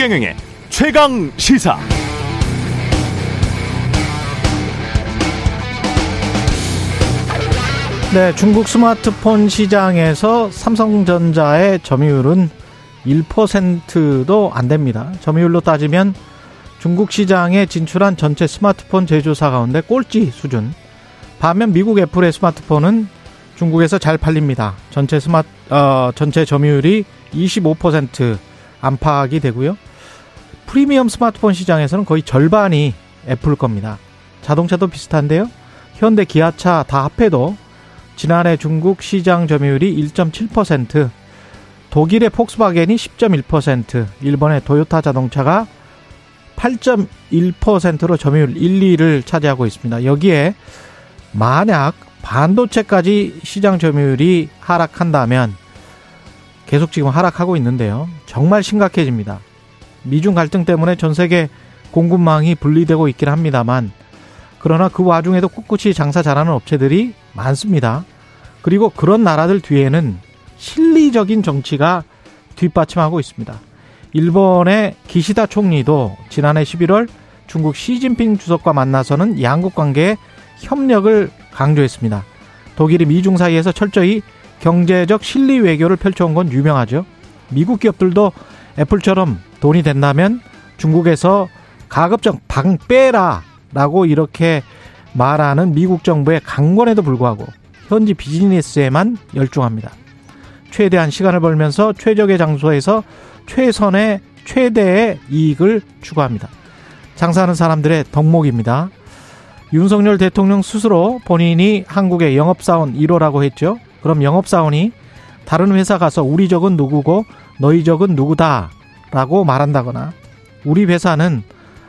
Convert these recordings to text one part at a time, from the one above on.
최경영의 최강 시사. 네, 중국 스마트폰 시장에서 삼성전자의 점유율은 1%도 안 됩니다. 점유율로 따지면 중국 시장에 진출한 전체 스마트폰 제조사 가운데 꼴찌 수준. 반면 미국 애플의 스마트폰은 중국에서 잘 팔립니다. 전체 스마트 어, 전체 점유율이 25% 안팎이 되고요. 프리미엄 스마트폰 시장에서는 거의 절반이 애플 겁니다. 자동차도 비슷한데요. 현대, 기아차 다 합해도 지난해 중국 시장 점유율이 1.7%, 독일의 폭스바겐이 10.1%, 일본의 도요타 자동차가 8.1%로 점유율 1, 2를 차지하고 있습니다. 여기에 만약 반도체까지 시장 점유율이 하락한다면 계속 지금 하락하고 있는데요. 정말 심각해집니다. 미중 갈등 때문에 전 세계 공급망이 분리되고 있긴 합니다만 그러나 그 와중에도 꿋꿋이 장사 잘하는 업체들이 많습니다. 그리고 그런 나라들 뒤에는 실리적인 정치가 뒷받침하고 있습니다. 일본의 기시다 총리도 지난해 11월 중국 시진핑 주석과 만나서는 양국 관계에 협력을 강조했습니다. 독일이 미중 사이에서 철저히 경제적 실리 외교를 펼쳐온 건 유명하죠. 미국 기업들도 애플처럼 돈이 된다면 중국에서 가급적 방 빼라 라고 이렇게 말하는 미국 정부의 강권에도 불구하고 현지 비즈니스에만 열중합니다. 최대한 시간을 벌면서 최적의 장소에서 최선의 최대의 이익을 추구합니다. 장사하는 사람들의 덕목입니다. 윤석열 대통령 스스로 본인이 한국의 영업사원 1호라고 했죠. 그럼 영업사원이 다른 회사 가서 우리 적은 누구고 너희 적은 누구다 라고 말한다거나 우리 회사는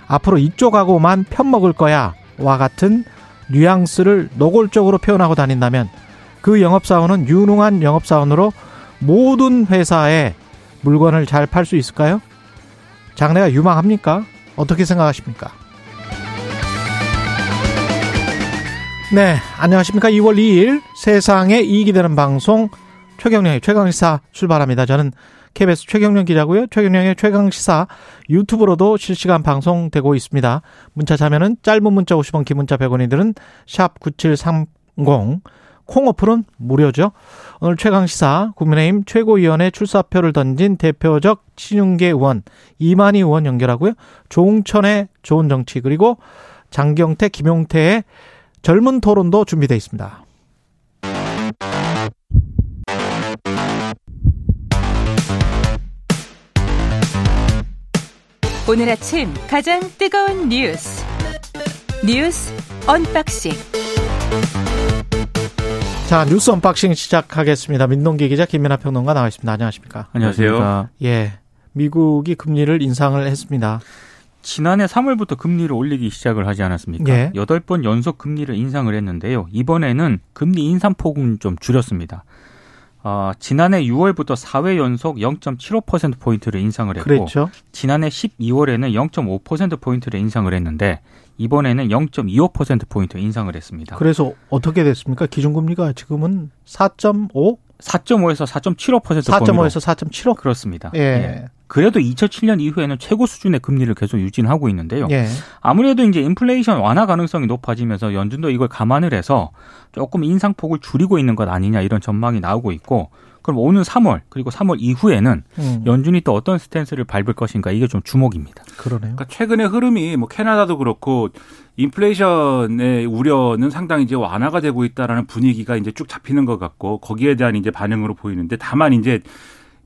앞으로 이쪽하고만 편먹을 거야 와 같은 뉘앙스를 노골적으로 표현하고 다닌다면 그 영업사원은 유능한 영업사원으로 모든 회사에 물건을 잘 팔 수 있을까요? 장래가 유망합니까? 어떻게 생각하십니까? 네, 안녕하십니까. 2월 2일 세상에 이익이 되는 방송 최경령의 최강시사 출발합니다. 저는 KBS 최경령 기자고요. 최경령의 최강 시사 유튜브로도 실시간 방송되고 있습니다. 문자 자면은 짧은 문자 50원, 긴 문자 100원이들은 샵 9730, 콩 어플은 무료죠. 오늘 최강 시사 국민의힘 최고위원회 출사표를 던진 대표적 친윤계 의원 이만희 의원 연결하고요. 조응천의 좋은 정치 그리고 장경태, 김용태의 젊은 토론도 준비되어 있습니다. 오늘 아침 가장 뜨거운 뉴스 뉴스 unboxing 자 뉴스 unboxing 시작하겠습니다. 민동기 기자 김민아 평론가 나와 있습니다. 안녕하십니까? 안녕하세요. 예, 미국이 금리를 인상을 했습니다. 지난해 3월부터 금리를 올리기 시작을 하지 않았습니까? 예. 여덟 번 연속 금리를 인상을 했는데요. 이번에는 금리 인상 폭은 좀 줄였습니다. 어, 지난해 6월부터 4회 연속 0.75% 포인트를 인상을 했고 그랬죠. 지난해 12월에는 0.5% 포인트를 인상을 했는데 이번에는 0.25% 포인트 인상을 했습니다. 그래서 어떻게 됐습니까? 기준금리가 지금은 4.5? 4.5에서 4.75% 포인트 4.5에서 4.75? 그렇습니다. 예. 그래도 2007년 이후에는 최고 수준의 금리를 계속 유지하고 있는데요. 예. 아무래도 이제 인플레이션 완화 가능성이 높아지면서 연준도 이걸 감안을 해서 조금 인상폭을 줄이고 있는 것 아니냐 이런 전망이 나오고 있고 그럼 오는 3월 그리고 3월 이후에는 음, 연준이 또 어떤 스탠스를 밟을 것인가 이게 좀 주목입니다. 그러네요. 그러니까 최근의 흐름이 뭐 캐나다도 그렇고 인플레이션의 우려는 상당히 이제 완화가 되고 있다라는 분위기가 이제 쭉 잡히는 것 같고 거기에 대한 이제 반응으로 보이는데 다만 이제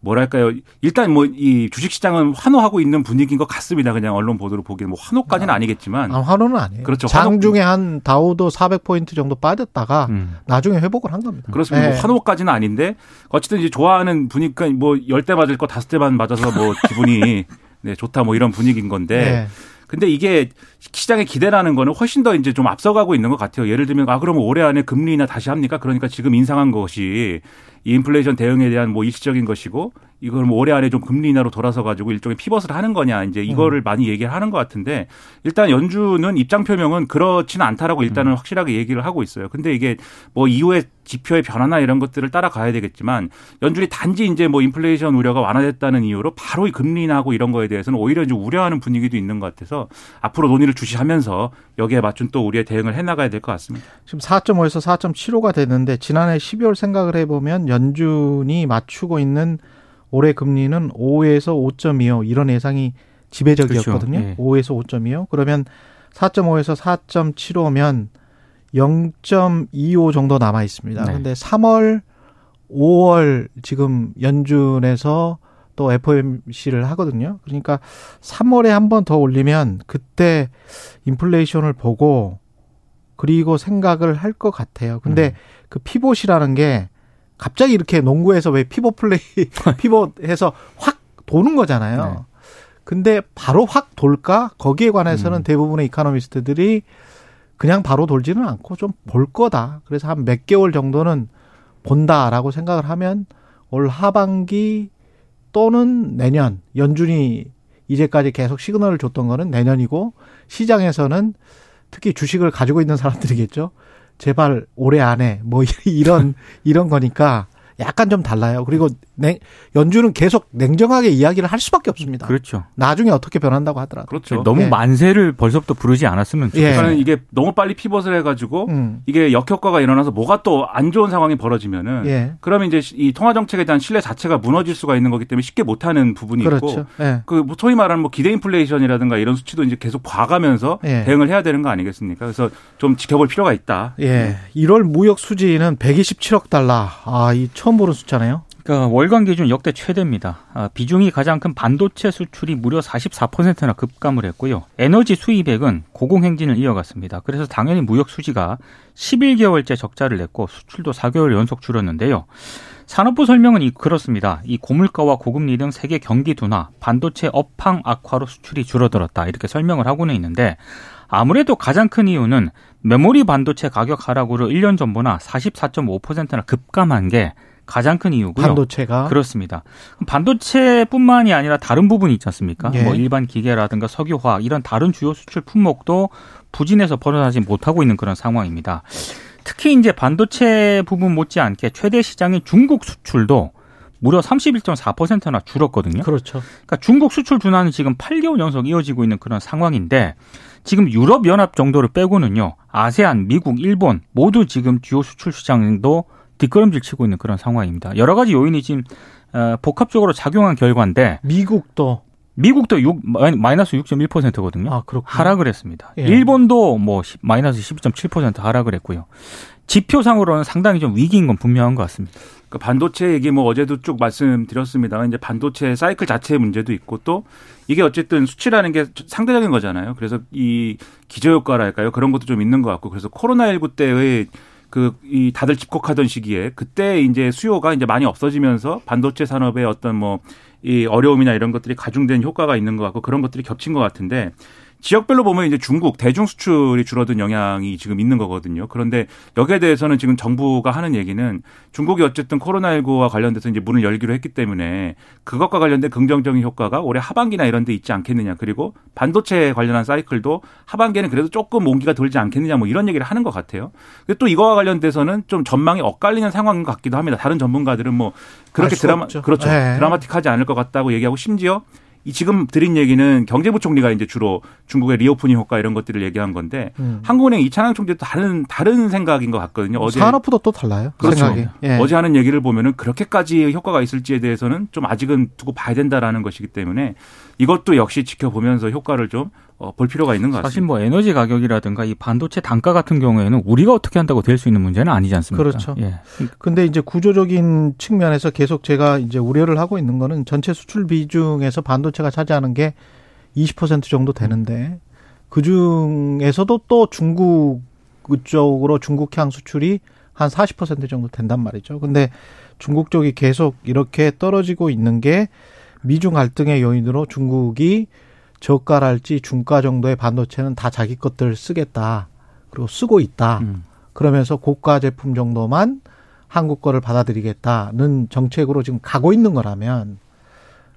뭐랄까요 일단 뭐 이 주식시장은 환호하고 있는 분위기인 것 같습니다. 그냥 언론 보도로 보기에는 뭐 환호까지는 아니겠지만 아, 환호는 아니에요. 그렇죠. 장중에 한 다우도 400포인트 정도 빠졌다가 음. 나중에 회복을 한 겁니다. 그렇습니다. 예. 뭐 환호까지는 아닌데 어쨌든 이제 좋아하는 분위기가 뭐열대 맞을 거 다섯 대만 맞아서 뭐 기분이 네, 좋다 뭐 이런 분위기인 건데 예. 근데 이게 시장의 기대라는 거는 훨씬 더 이제 좀 앞서가고 있는 것 같아요. 예를 들면 아 그러면 올해 안에 금리 인하 다시 합니까? 그러니까 지금 인상한 것이 이 인플레이션 대응에 대한 뭐 일시적인 것이고 이걸 뭐 올해 안에 좀 금리 인하로 돌아서 가지고 일종의 피벗을 하는 거냐 이제 이거를 음. 많이 얘기를 하는 것 같은데 일단 연준은 입장 표명은 그렇지는 않다라고 일단은 음. 확실하게 얘기를 하고 있어요. 근데 이게 뭐 이후에 지표의 변화나 이런 것들을 따라가야 되겠지만 연준이 단지 이제 뭐 인플레이션 우려가 완화됐다는 이유로 바로 이 금리 인하고 이런 거에 대해서는 오히려 이제 우려하는 분위기도 있는 것 같아서 앞으로 논의를 주시하면서 여기에 맞춘 또 우리의 대응을 해 나가야 될 것 같습니다. 지금 4.5에서 4.75가 됐는데 지난해 12월 생각을 해보면 연준이 맞추고 있는 올해 금리는 5에서 5.25 이런 예상이 지배적이었거든요. 그렇죠. 네. 5에서 5.25. 그러면 4.5에서 4.75면 0.25 정도 남아 있습니다. 네. 근데 3월, 5월 지금 연준에서 또 FOMC를 하거든요. 그러니까 3월에 한 번 더 올리면 그때 인플레이션을 보고 그리고 생각을 할 것 같아요. 근데 음. 그 피봇이라는 게 갑자기 이렇게 농구에서 왜 피벗 플레이 피벗해서 확 도는 거잖아요. 네. 근데 바로 확 돌까? 거기에 관해서는 음. 대부분의 이카노미스트들이 그냥 바로 돌지는 않고 좀 볼 거다. 그래서 한 몇 개월 정도는 본다라고 생각을 하면 올 하반기 또는 내년 연준이 이제까지 계속 시그널을 줬던 거는 내년이고 시장에서는 특히 주식을 가지고 있는 사람들이겠죠. 제발 올해 안에 뭐 이런 이런 거니까 약간 좀 달라요. 그리고 냉, 연준은 계속 냉정하게 이야기를 할 수밖에 없습니다. 그렇죠. 나중에 어떻게 변한다고 하더라도. 그렇죠. 너무 예. 만세를 벌써부터 부르지 않았으면 좋겠어요. 예. 그러니까 이게 너무 빨리 피벗을 해가지고 음. 이게 역효과가 일어나서 뭐가 또 안 좋은 상황이 벌어지면은 예. 그러면 이제 이 통화 정책에 대한 신뢰 자체가 무너질 수가 있는 거기 때문에 쉽게 못하는 부분이 그렇죠. 있고 예. 그뭐 소위 말하는 뭐 기대 인플레이션이라든가 이런 수치도 이제 계속 봐가면서 예. 대응을 해야 되는 거 아니겠습니까? 그래서 좀 지켜볼 필요가 있다. 예. 1월 무역 수지는 127억 달러. 아, 이 처음 보는 숫자네요. 그러니까 월간 기준 역대 최대입니다. 아, 비중이 가장 큰 반도체 수출이 무려 44%나 급감을 했고요. 에너지 수입액은 고공행진을 이어갔습니다. 그래서 당연히 무역 수지가 11개월째 적자를 냈고 수출도 4개월 연속 줄었는데요. 산업부 설명은 이 그렇습니다. 이 고물가와 고금리 등 세계 경기 둔화, 반도체 업황 악화로 수출이 줄어들었다. 이렇게 설명을 하고는 있는데 아무래도 가장 큰 이유는 메모리 반도체 가격 하락으로 1년 전보다 44.5%나 급감한 게 가장 큰 이유고요. 반도체가 그렇습니다. 반도체뿐만이 아니라 다른 부분이 있지 않습니까? 예. 뭐 일반 기계라든가 석유화학 이런 다른 주요 수출 품목도 부진해서 벗어나지 못하고 있는 그런 상황입니다. 특히 이제 반도체 부분 못지않게 최대 시장인 중국 수출도 무려 31.4%나 줄었거든요. 그렇죠. 그러니까 중국 수출 둔화는 지금 8개월 연속 이어지고 있는 그런 상황인데 지금 유럽 연합 정도를 빼고는요. 아세안, 미국, 일본 모두 지금 주요 수출 시장도 뒷걸음질 치고 있는 그런 상황입니다. 여러 가지 요인이 지금 어, 복합적으로 작용한 결과인데 미국도 미국도 6 마이너스 6.1%거든요. 아, 그렇군요. 하락을 했습니다. 예. 일본도 뭐 마이너스 12.7% 하락을 했고요. 지표상으로는 상당히 좀 위기인 건 분명한 것 같습니다. 그 반도체 얘기 뭐 어제도 쭉 말씀드렸습니다. 이제 반도체 사이클 자체의 문제도 있고 또 이게 어쨌든 수치라는 게 상대적인 거잖아요. 그래서 이 기저효과랄까요? 그런 것도 좀 있는 것 같고 그래서 코로나19 때의 그 이 다들 집콕하던 시기에 그때 이제 수요가 이제 많이 없어지면서 반도체 산업의 어떤 뭐 이 어려움이나 이런 것들이 가중된 효과가 있는 것 같고 그런 것들이 겹친 것 같은데 지역별로 보면 이제 중국 대중 수출이 줄어든 영향이 지금 있는 거거든요. 그런데 여기에 대해서는 지금 정부가 하는 얘기는 중국이 어쨌든 코로나19와 관련돼서 이제 문을 열기로 했기 때문에 그것과 관련된 긍정적인 효과가 올해 하반기나 이런 데 있지 않겠느냐. 그리고 반도체 관련한 사이클도 하반기에는 그래도 조금 온기가 돌지 않겠느냐 뭐 이런 얘기를 하는 것 같아요. 근데 또 이거와 관련돼서는 좀 전망이 엇갈리는 상황인 것 같기도 합니다. 다른 전문가들은 뭐 그렇게 드라마 그렇죠. 네. 드라마틱하지 않을 것 같다고 얘기하고 심지어 이 지금 드린 얘기는 경제부총리가 이제 주로 중국의 reopening 효과 이런 것들을 얘기한 건데 음. 한국은행 이창용 총재도 다른 다른 생각인 것 같거든요. 어제 산업부도 또 달라요. 그렇죠. 예. 어제 하는 얘기를 보면은 그렇게까지 효과가 있을지에 대해서는 좀 아직은 두고 봐야 된다라는 것이기 때문에 이것도 역시 지켜보면서 효과를 좀 어, 볼 필요가 있는 것 같습니다. 사실 뭐 에너지 가격이라든가 이 반도체 단가 같은 경우에는 우리가 어떻게 한다고 될 수 있는 문제는 아니지 않습니까? 그렇죠. 예. 근데 이제 구조적인 측면에서 계속 제가 이제 우려를 하고 있는 거는 전체 수출 비중에서 반도체가 차지하는 게 20% 정도 되는데 그 중에서도 또 중국 쪽으로 중국향 수출이 한 40% 정도 된단 말이죠. 근데 중국 쪽이 계속 이렇게 떨어지고 있는 게 미중 갈등의 요인으로 중국이 저가랄지 중가 정도의 반도체는 다 자기 것들 쓰겠다. 그리고 쓰고 있다. 음. 그러면서 고가 제품 정도만 한국 거를 받아들이겠다는 정책으로 지금 가고 있는 거라면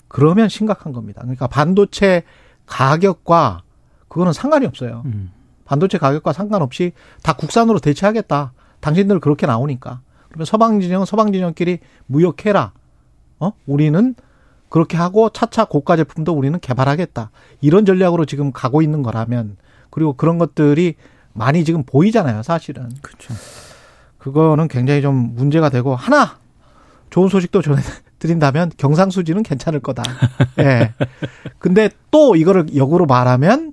그러면 심각한 겁니다. 그러니까 반도체 가격과 그거는 상관이 없어요. 음. 반도체 가격과 상관없이 다 국산으로 대체하겠다. 당신들 그렇게 나오니까. 그러면 서방 진영은 서방 진영끼리 무역해라. 어? 우리는 그렇게 하고 차차 고가 제품도 우리는 개발하겠다. 이런 전략으로 지금 가고 있는 거라면 그리고 그런 것들이 많이 지금 보이잖아요, 사실은. 그렇죠. 그거는 굉장히 좀 문제가 되고 하나 좋은 소식도 전해 드린다면 경상수지는 괜찮을 거다. 예. 근데 또 이거를 역으로 말하면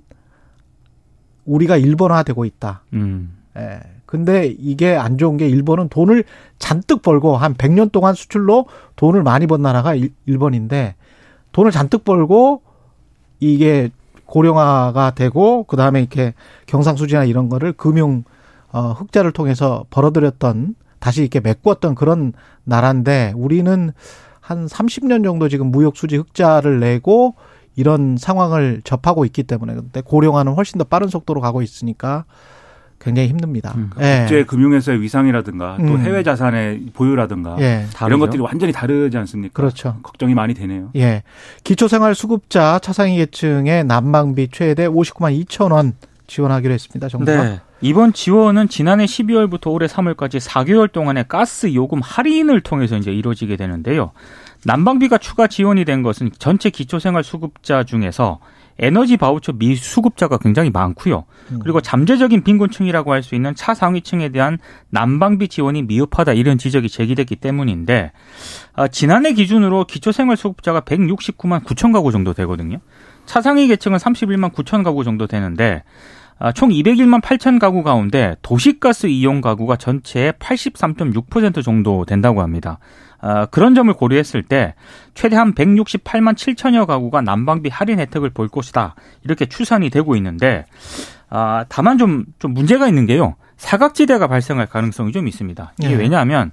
우리가 일본화되고 있다. 음. 예. 근데 이게 안 좋은 게 일본은 돈을 잔뜩 벌고 한 100년 동안 수출로 돈을 많이 번 나라가 일- 일본인데 돈을 잔뜩 벌고 이게 고령화가 되고 그다음에 이렇게 경상수지나 이런 거를 금융 어 흑자를 통해서 벌어들였던 다시 이렇게 메꾸었던 그런 나라인데 우리는 한 30년 정도 지금 무역 수지 흑자를 내고 이런 상황을 접하고 있기 때문에 근데 고령화는 훨씬 더 빠른 속도로 가고 있으니까 굉장히 힘듭니다. 음. 예. 국제 금융에서의 위상이라든가 또 음. 해외 자산의 보유라든가 예. 이런 것들이 완전히 다르지 않습니까? 그렇죠. 걱정이 많이 되네요. 예. 기초생활 수급자 차상위 계층의 난방비 최대 59만 2천 원 지원하기로 했습니다. 정부가. 네. 이번 지원은 지난해 12월부터 올해 3월까지 4개월 동안의 가스 요금 할인을 통해서 이제 이루어지게 되는데요. 난방비가 추가 지원이 된 것은 전체 기초생활 수급자 중에서 에너지 바우처 미수급자가 굉장히 많고요. 음. 그리고 잠재적인 빈곤층이라고 할 수 있는 차상위층에 대한 난방비 지원이 미흡하다 이런 지적이 제기됐기 때문인데 아, 지난해 기준으로 기초생활 수급자가 169만 9천 가구 정도 되거든요. 차상위 계층은 31만 9천 가구 정도 되는데 아, 총 201만 8천 가구 가운데 도시가스 이용 가구가 전체의 83.6% 정도 된다고 합니다. 아, 그런 점을 고려했을 때 최대한 168만 7천여 가구가 난방비 할인 혜택을 볼 것이다. 이렇게 추산이 되고 있는데 아, 다만 좀, 좀 문제가 있는 게요. 사각지대가 발생할 가능성이 좀 있습니다. 이게 네. 왜냐하면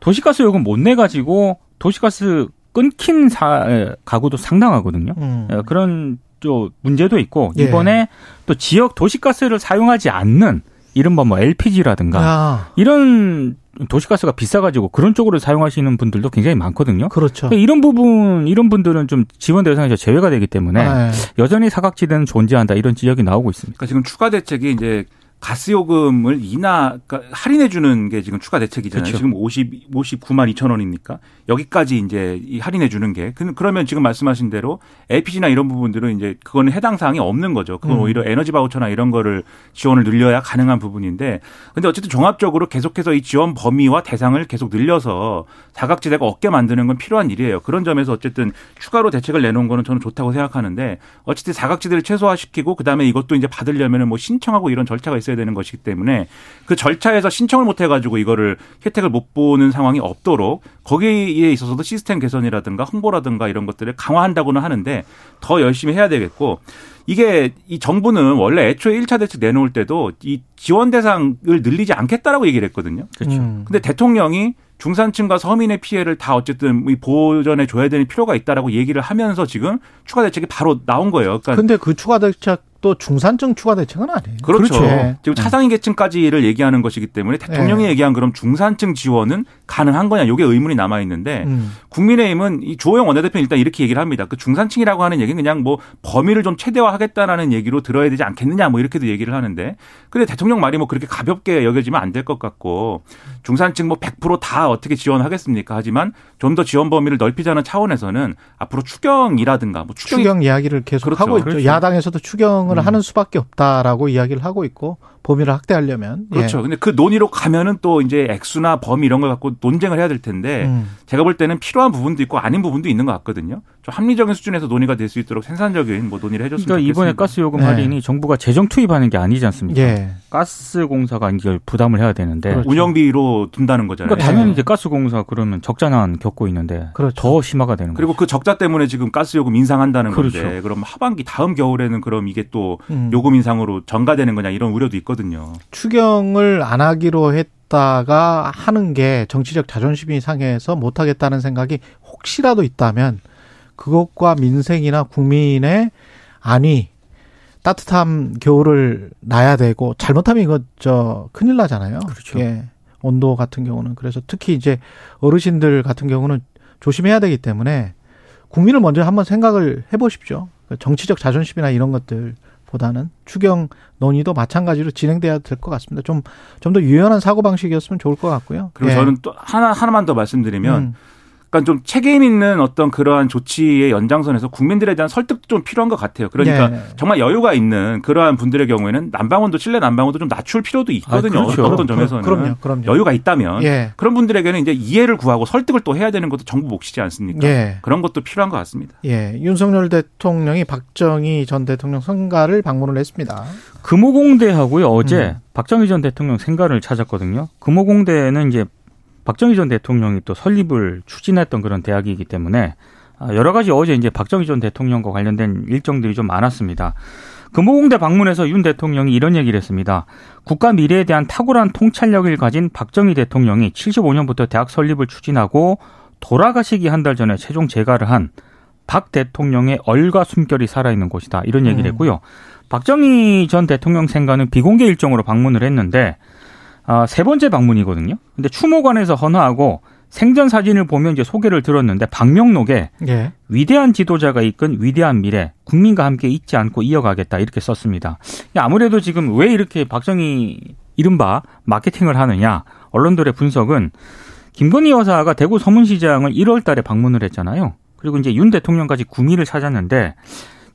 도시가스 요금 못 내가지고 도시가스 끊긴 사, 에, 가구도 상당하거든요. 음. 어, 그런 또 문제도 있고 예. 이번에 또 지역 도시가스를 사용하지 않는 이른바 뭐 LPG라든가 아, 이런 도시가스가 비싸가지고 그런 쪽으로 사용하시는 분들도 굉장히 많거든요. 그렇죠. 그러니까 이런 부분 이런 분들은 좀 지원 대상에서 제외가 되기 때문에 네. 여전히 사각지대는 존재한다 이런 지적이 나오고 있습니다. 그러니까 지금 추가 대책이 이제 가스 요금을 인하 그러니까 할인해 주는 게 지금 추가 대책이잖아요. 그렇죠. 지금 50 59만 2천 원이니까 여기까지 이제 이 할인해 주는 게 그- 그러면 지금 말씀하신 대로 LPG나 이런 부분들은 이제 그거는 해당 사항이 없는 거죠. 그건 음. 오히려 에너지 바우처나 이런 거를 지원을 늘려야 가능한 부분인데 근데 어쨌든 종합적으로 계속해서 이 지원 범위와 대상을 계속 늘려서 사각지대가 없게 만드는 건 필요한 일이에요. 그런 점에서 어쨌든 추가로 대책을 내놓은 거는 저는 좋다고 생각하는데 어쨌든 사각지대를 최소화시키고 그다음에 이것도 이제 받으려면은 뭐 신청하고 이런 절차가 있 어야 되는 것이기 때문에 그 절차에서 신청을 못 해가지고 이거를 혜택을 못 보는 상황이 없도록 거기에 있어서도 시스템 개선이라든가 홍보라든가 이런 것들을 강화한다고는 하는데 더 열심히 해야 되겠고 이게 이 정부는 원래 애초에 1차 대책 내놓을 때도 이 지원 대상을 늘리지 않겠다라고 얘기를 했거든요. 그렇죠. 음. 근데 대통령이 중산층과 서민의 피해를 다 어쨌든 이 보전해 줘야 되는 필요가 있다라고 얘기를 하면서 지금 추가 대책이 바로 나온 거예요. 그러니까 근데 그 추가 대책 도 중산층 추가 대책은 아니에요. 그렇죠. 예. 지금 차상위 계층까지를 얘기하는 것이기 때문에 대통령이 네. 얘기한 그럼 중산층 지원은 가능한 거냐 이게 의문이 남아 있는데 음. 국민의힘은 이 주호영 원내대표는 일단 이렇게 얘기를 합니다. 그 중산층이라고 하는 얘기는 그냥 뭐 범위를 좀 최대화하겠다라는 얘기로 들어야 되지 않겠느냐 뭐 이렇게도 얘기를 하는데 근데 대통령 말이 뭐 그렇게 가볍게 여겨지면 안 될 것 같고 중산층 뭐 100%다 어떻게 지원하겠습니까? 하지만 좀 더 지원 범위를 넓히자는 차원에서는 앞으로 추경이라든가 뭐 추경이 추경 이야기를 계속 그렇죠. 하고 있죠. 그렇죠. 야당에서도 추경을 음. 하는 수밖에 없다라고 이야기를 하고 있고 범위를 확대하려면 그렇죠. 근데 그 논의로 가면은 또 이제 액수나 범위 이런 걸 갖고 논쟁을 해야 될 예. 텐데 음. 제가 볼 때는 필요한 부분도 있고 아닌 부분도 있는 것 같거든요. 좀 합리적인 수준에서 논의가 될 수 있도록 생산적인 뭐 논의를 해줬으면 그러니까 이번에 좋겠습니다. 가스 요금 네. 할인이 정부가 재정 투입하는 게 아니지 않습니까? 예. 가스 공사가 이걸 부담을 해야 되는데 그렇죠. 운영비로 둔다는 거잖아요. 그러니까 당연히 예. 이제 가스 공사 그러면 적자난 겪고 있는데 그렇죠. 더 심화가 되는 거죠. 그리고 그 적자 때문에 지금 가스 요금 인상한다는 건데 그렇죠. 그럼 하반기 다음 겨울에는 그럼 이게 또 음. 요금 인상으로 전가되는 거냐 이런 우려도 있거든요. 추경을 안 하기로 했다가 하는 게 정치적 자존심이 상해서 못 하겠다는 생각이 혹시라도 있다면 그것과 민생이나 국민의 아니 따뜻한 겨울을 나야 되고 잘못하면 이거 저 큰일 나잖아요. 그렇죠. 예. 온도 같은 경우는 그래서 특히 이제 어르신들 같은 경우는 조심해야 되기 때문에 국민을 먼저 한번 생각을 해보십시오. 그 정치적 자존심이나 이런 것들 보다는 추경 논의도 마찬가지로 진행돼야 될 것 같습니다. 좀 좀 더 유연한 사고 방식이었으면 좋을 것 같고요. 그리고 예. 저는 또 하나 하나만 더 말씀드리면 음. 약간 좀 책임 있는 어떤 그러한 조치의 연장선에서 국민들에 대한 설득도 좀 필요한 것 같아요. 그러니까 네. 정말 여유가 있는 그러한 분들의 경우에는 난방원도 실내 난방원도 좀 낮출 필요도 있거든요. 아, 그렇죠. 어떤 점에서는 그럼요, 그럼요. 여유가 있다면 예. 그런 분들에게는 이제 이해를 구하고 설득을 또 해야 되는 것도 정부 몫이지 않습니까? 예. 그런 것도 필요한 것 같습니다. 예, 윤석열 대통령이 박정희 전 대통령 성가를 방문을 했습니다. 금호공대하고요 어제 음. 박정희 전 대통령 생가를 찾았거든요. 금호공대는 이제 박정희 전 대통령이 또 설립을 추진했던 그런 대학이기 때문에 아, 여러 가지 어제 이제 박정희 전 대통령과 관련된 일정들이 좀 많았습니다. 금호공대 방문에서 윤 대통령이 이런 얘기를 했습니다. 국가 미래에 대한 탁월한 통찰력을 가진 박정희 대통령이 75년부터 대학 설립을 추진하고 돌아가시기 한 달 전에 최종 재가를 한 박 대통령의 얼과 숨결이 살아있는 곳이다. 이런 얘기를 음. 했고요. 박정희 전 대통령 생가는 비공개 일정으로 방문을 했는데 아, 세 번째 방문이거든요. 근데 추모관에서 헌화하고 생전 사진을 보면 이제 소개를 들었는데 방명록에 예. 위대한 지도자가 이끈 위대한 미래 국민과 함께 잊지 않고 이어가겠다 이렇게 썼습니다. 아무래도 지금 왜 이렇게 박정희 이른바 마케팅을 하느냐 언론들의 분석은 김건희 여사가 대구 서문시장을 1월 달에 방문을 했잖아요. 그리고 이제 윤 대통령까지 구미를 찾았는데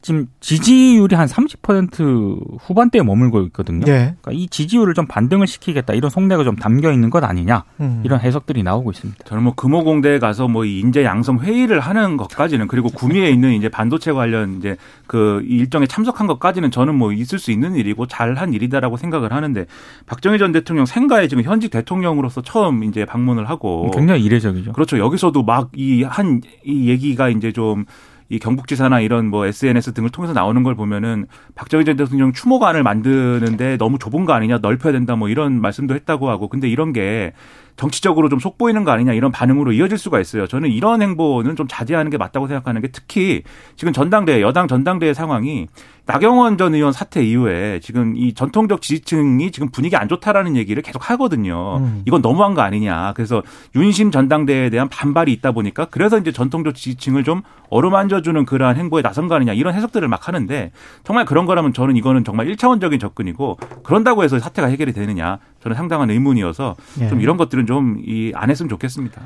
지금 지지율이 한 30% 후반대에 머물고 있거든요. 예. 그러니까 이 지지율을 좀 반등을 시키겠다 이런 속내가 좀 담겨 있는 것 아니냐 음. 이런 해석들이 나오고 있습니다. 저는 뭐 금호공대에 가서 뭐이 인재 양성 회의를 하는 것까지는 그리고 구미에 있는 이제 반도체 관련 이제 그 일정에 참석한 것까지는 저는 뭐 있을 수 있는 일이고 잘한 일이다라고 생각을 하는데 박정희 전 대통령 생가에 지금 현직 대통령으로서 처음 이제 방문을 하고 굉장히 이례적이죠. 그렇죠. 여기서도 막 이 한이 얘기가 이제 좀 이 경북지사나 이런 뭐 SNS 등을 통해서 나오는 걸 보면은 박정희 전 대통령 추모관을 만드는데 너무 좁은 거 아니냐 넓혀야 된다 뭐 이런 말씀도 했다고 하고. 근데 이런 게 정치적으로 좀 속보이는 거 아니냐 이런 반응으로 이어질 수가 있어요. 저는 이런 행보는 좀 자제하는 게 맞다고 생각하는 게 특히 지금 전당대회 여당 전당대회 상황이 나경원 전 의원 사태 이후에 지금 이 전통적 지지층이 지금 분위기 안 좋다라는 얘기를 계속 하거든요. 음. 이건 너무한 거 아니냐. 그래서 윤심 전당대회에 대한 반발이 있다 보니까 그래서 이제 전통적 지지층을 좀 어루만져주는 그러한 행보에 나선 거 아니냐 이런 해석들을 막 하는데 정말 그런 거라면 저는 이거는 정말 일차원적인 접근이고 그런다고 해서 사태가 해결이 되느냐 저는 상당한 의문이어서 예. 좀 이런 것들은 좀 이 안 했으면 좋겠습니다.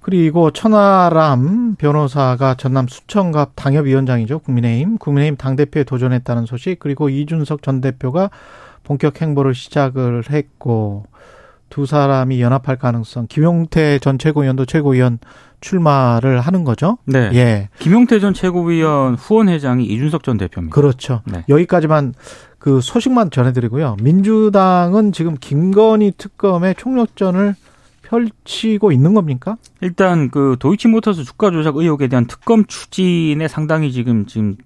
그리고 천하람 변호사가 전남 수천갑 당협위원장이죠. 국민의힘. 국민의힘 당대표에 도전했다는 소식. 그리고 이준석 전 대표가 본격 행보를 시작을 했고 두 사람이 연합할 가능성. 김용태 전 최고위원도 최고위원 출마를 하는 거죠. 네. 예. 김용태 전 최고위원 후원회장이 이준석 전 대표입니다. 그렇죠. 네. 여기까지만 그 소식만 전해드리고요. 민주당은 지금 김건희 특검의 총력전을 펼치고 있는 겁니까? 일단 그 도이치모터스 주가 조작 의혹에 대한 특검 추진에 상당히 지금 지금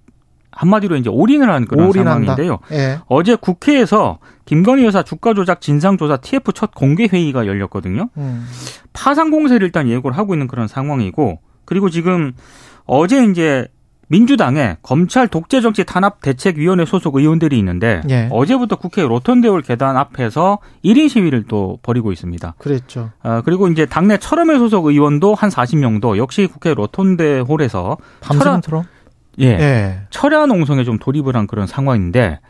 한마디로 이제 올인을 한 그런 올인한다. 상황인데요. 예. 어제 국회에서 김건희 여사 주가 조작 진상조사 TF 첫 공개 회의가 열렸거든요. 음. 파상 공세를 일단 예고를 하고 있는 그런 상황이고 그리고 지금 어제 이제 민주당에 검찰 독재정치 탄압 대책위원회 소속 의원들이 있는데 예. 어제부터 국회 로턴데올 계단 앞에서 1인 시위를 또 벌이고 있습니다. 그랬죠. 아, 그리고 이제 당내 철험회 소속 의원도 한 40명도 역시 국회 로톤데 홀에서 밤샘 트럼 예, 예. 철야 농성에 좀 돌입을 한 그런 상황인데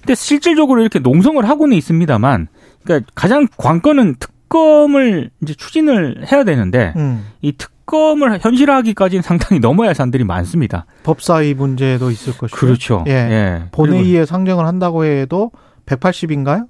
근데 실질적으로 이렇게 농성을 하고는 있습니다만 그러니까 가장 관건은 특검을 이제 추진을 해야 되는데 음. 이 특 검을 현실화하기까지는 상당히 넘어야 할 산들이 많습니다. 법사위 문제도 있을 것이고. 그렇죠. 예. 본회의에 상정을 한다고 해도 180인가요?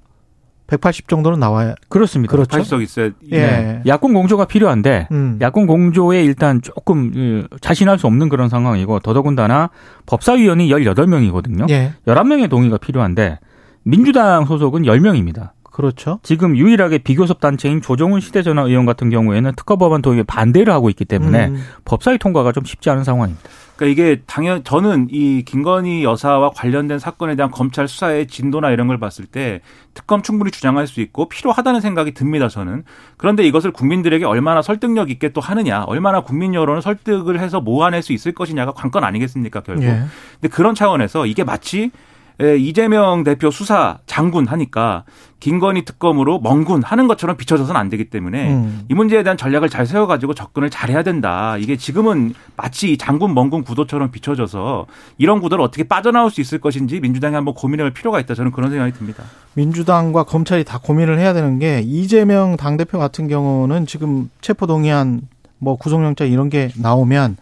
180 정도는 나와야. 그렇습니다. 그렇죠. 80석 있어야 예. 네. 야권 공조가 필요한데 음. 야권 공조에 일단 조금 그, 자신할 수 없는 그런 상황이고 더더군다나 법사위원이 18명이거든요. 예. 11명의 동의가 필요한데 민주당 소속은 10명입니다. 그렇죠. 지금 유일하게 비교섭 단체인 조정훈 시대전화 의원 같은 경우에는 특허 법안 도입에 반대를 하고 있기 때문에 음. 법사위 통과가 좀 쉽지 않은 상황입니다. 그러니까 이게 당연 저는 이 김건희 여사와 관련된 사건에 대한 검찰 수사의 진도나 이런 걸 봤을 때 특검 충분히 주장할 수 있고 필요하다는 생각이 듭니다. 저는 그런데 이것을 국민들에게 얼마나 설득력 있게 또 하느냐, 얼마나 국민 여론을 설득을 해서 모아낼 수 있을 것이냐가 관건 아니겠습니까 결국. 예. 근데 그런 차원에서 이게 마치 에, 이재명 대표 수사 장군 하니까 김건희 특검으로 멍군 하는 것처럼 비춰져서는 안 되기 때문에 음. 이 문제에 대한 전략을 잘 세워가지고 접근을 잘해야 된다. 이게 지금은 마치 이 장군 멍군 구도처럼 비춰져서 이런 구도를 어떻게 빠져나올 수 있을 것인지 민주당이 한번 고민해볼 필요가 있다. 저는 그런 생각이 듭니다. 민주당과 검찰이 다 고민을 해야 되는 게 이재명 당대표 같은 경우는 지금 체포동의안 뭐 구속영장 이런 게 나오면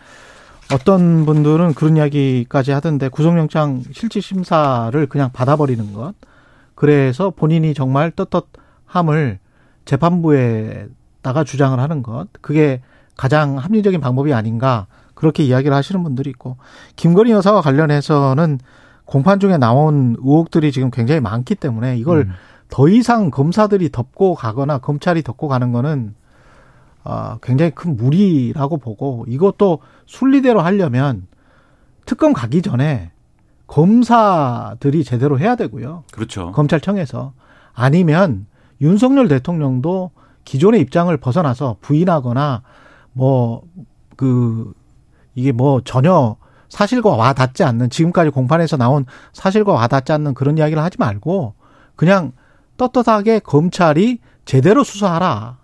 어떤 분들은 그런 이야기까지 하던데 구속영장 실질 심사를 그냥 받아버리는 것. 그래서 본인이 정말 떳떳함을 재판부에다가 주장을 하는 것. 그게 가장 합리적인 방법이 아닌가. 그렇게 이야기를 하시는 분들이 있고. 김건희 여사와 관련해서는 공판 중에 나온 의혹들이 지금 굉장히 많기 때문에 이걸 음. 더 이상 검사들이 덮고 가거나 검찰이 덮고 가는 거는 아, 굉장히 큰 무리라고 보고 이것도 순리대로 하려면 특검 가기 전에 검사들이 제대로 해야 되고요. 그렇죠. 검찰청에서 아니면 윤석열 대통령도 기존의 입장을 벗어나서 부인하거나 뭐 그 이게 뭐 전혀 사실과 와 닿지 않는 지금까지 공판에서 나온 사실과 와 닿지 않는 그런 이야기를 하지 말고 그냥 떳떳하게 검찰이 제대로 수사하라.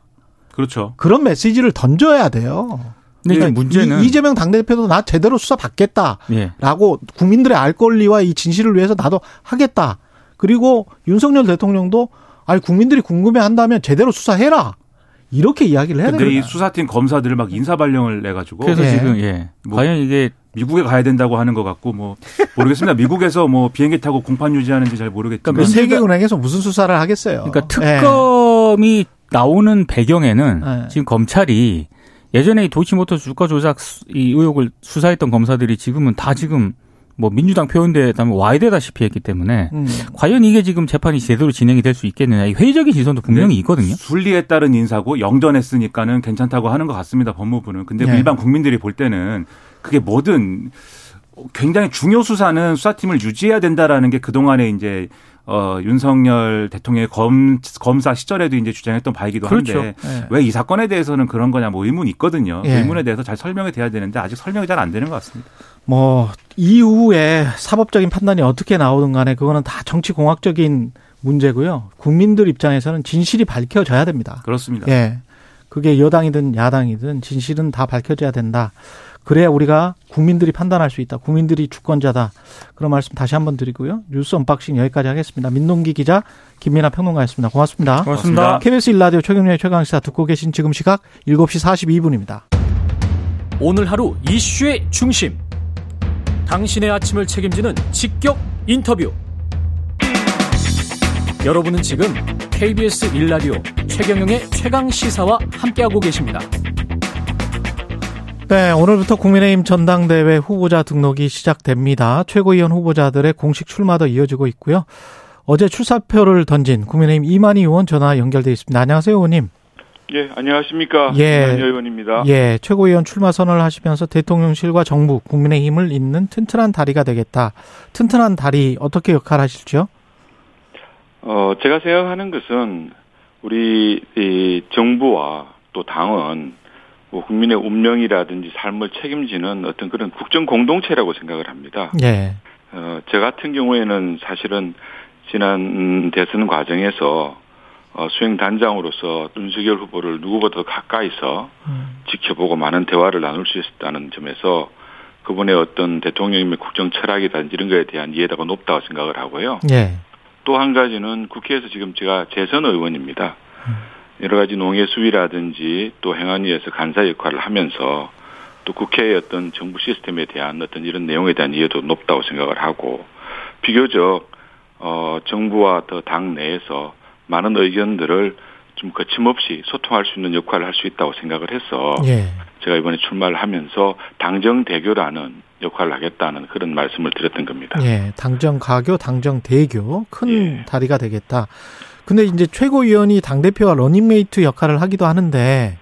그렇죠. 그런 메시지를 던져야 돼요. 근데 이제 그러니까 문제는 이- 이재명 당대표도 나 제대로 수사 받겠다. 예. 라고 국민들의 알 권리와 이 진실을 위해서 나도 하겠다. 그리고 윤석열 대통령도 아니 국민들이 궁금해 한다면 제대로 수사해라. 이렇게 이야기를 해야 근데 이 됩니다. 수사팀 검사들을 막 인사 발령을 내 가지고 그래서 예. 지금 예. 뭐- 과연 이게 미국에 가야 된다고 하는 것 같고 뭐 모르겠습니다. 미국에서 뭐 비행기 타고 공판 유지하는지 잘 모르겠지만 그 세계은행에서 무슨 수사를 하겠어요. 그러니까 예. 특검이 나오는 배경에는 네. 지금 검찰이 예전에 이 도이치모터 주가 조작 수- 이 의혹을 수사했던 검사들이 지금은 다 지금 뭐 민주당 표현대 다음에 와야 되다시피 했기 때문에 음. 과연 이게 지금 재판이 제대로 진행이 될 수 있겠느냐 이 회의적인 시선도 분명히 네. 있거든요. 순리에 따른 인사고 영전했으니까는 괜찮다고 하는 것 같습니다. 법무부는. 근데 네. 일반 국민들이 볼 때는 그게 뭐든 굉장히 중요 수사는 수사팀을 유지해야 된다라는 게 그동안에 이제 어 윤석열 대통령의 검 검사 시절에도 이제 주장했던 바이기도 그렇죠. 한데 예. 왜이 사건에 대해서는 그런 거냐 뭐 의문이 있거든요. 예. 의문에 대해서 잘 설명이 돼야 되는데 아직 설명이 잘 안 되는 것 같습니다. 뭐 이후에 사법적인 판단이 어떻게 나오든 간에 그거는 다 정치 공학적인 문제고요. 국민들 입장에서는 진실이 밝혀져야 됩니다. 그렇습니다. 예. 그게 여당이든 야당이든 진실은 다 밝혀져야 된다. 그래야 우리가 국민들이 판단할 수 있다. 국민들이 주권자다. 그런 말씀 다시 한번 드리고요. 뉴스 unboxing 여기까지 하겠습니다. 민동기 기자, 김민아 평론가였습니다. 고맙습니다. 고맙습니다. KBS 1라디오 최경영의 최강시사 듣고 계신 지금 시각 7시 42분입니다. 오늘 하루 이슈의 중심. 당신의 아침을 책임지는 직격 인터뷰. 여러분은 지금 KBS 일라디오 최경영의 최강 시사와 함께하고 계십니다. 네, 오늘부터 국민의힘 전당대회 후보자 등록이 시작됩니다. 최고위원 후보자들의 공식 출마도 이어지고 있고요. 어제 출사표를 던진 국민의힘 이만희 의원 전화 연결돼 있습니다. 안녕하세요, 의원님. 예, 안녕하십니까. 예. 이만희 의원입니다. 예, 최고위원 출마 선언을 하시면서 대통령실과 정부, 국민의힘을 잇는 튼튼한 다리가 되겠다. 튼튼한 다리 어떻게 역할하실지요? 어, 제가 생각하는 것은 우리 이 정부와 또 당은 뭐 국민의 운명이라든지 삶을 책임지는 어떤 그런 국정 공동체라고 생각을 합니다. 예, 어, 저 같은 경우에는 사실은 지난 대선 과정에서 어, 수행 단장으로서 윤석열 후보를 누구보다 가까이서 지켜보고 많은 대화를 나눌 수 있었다는 점에서 그분의 어떤 대통령님의 국정 철학이라든지 이런 거에 대한 이해도가 높다고 생각을 하고요. 예, 또 한 가지는 국회에서 지금 제가 재선 의원입니다. 여러 가지 농해 수위라든지 또 행안위에서 간사 역할을 하면서 또 국회의 어떤 정부 시스템에 대한 어떤 이런 내용에 대한 이해도 높다고 생각을 하고 비교적 어 정부와 더 당 내에서 많은 의견들을 좀 거침없이 소통할 수 있는 역할을 할 수 있다고 생각을 해서 예. 제가 이번에 출마를 하면서 당정 대교라는 역할을 하겠다는 그런 말씀을 드렸던 겁니다. 예, 당정 가교, 당정 대교 큰 예. 다리가 되겠다. 근데 이제 최고위원이 당대표와 러닝메이트 역할을 하기도 하는데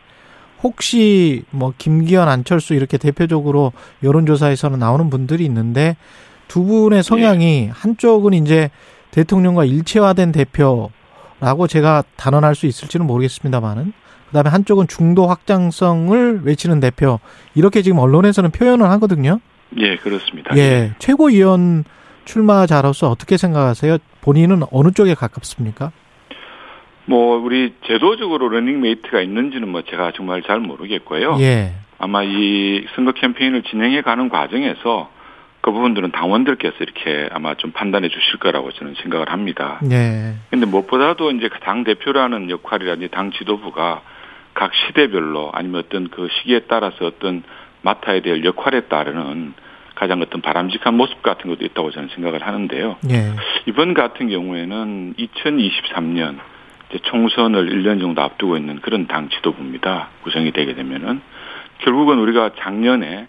혹시 뭐 김기현, 안철수 이렇게 대표적으로 여론조사에서는 나오는 분들이 있는데 두 분의 성향이 한쪽은 이제 대통령과 일체화된 대표라고 제가 단언할 수 있을지는 모르겠습니다만은 그다음에 한쪽은 중도 확장성을 외치는 대표 이렇게 지금 언론에서는 표현을 하거든요. 예, 그렇습니다. 예, 최고위원 출마자로서 어떻게 생각하세요? 본인은 어느 쪽에 가깝습니까? 뭐 우리 제도적으로 러닝메이트가 있는지는 뭐 제가 정말 잘 모르겠고요. 예, 아마 이 선거 캠페인을 진행해 가는 과정에서 그 부분들은 당원들께서 이렇게 아마 좀 판단해 주실 거라고 저는 생각을 합니다. 예, 근데 무엇보다도 이제 당 대표라는 역할이라든지 당 지도부가 각 시대별로 아니면 어떤 그 시기에 따라서 어떤 맡아야 될 역할에 따르는 가장 어떤 바람직한 모습 같은 것도 있다고 저는 생각을 하는데요. 예, 이번 같은 경우에는 2023년 이제 총선을 1년 정도 앞두고 있는 그런 당 지도부입니다. 구성이 되게 되면은 결국은 우리가 작년에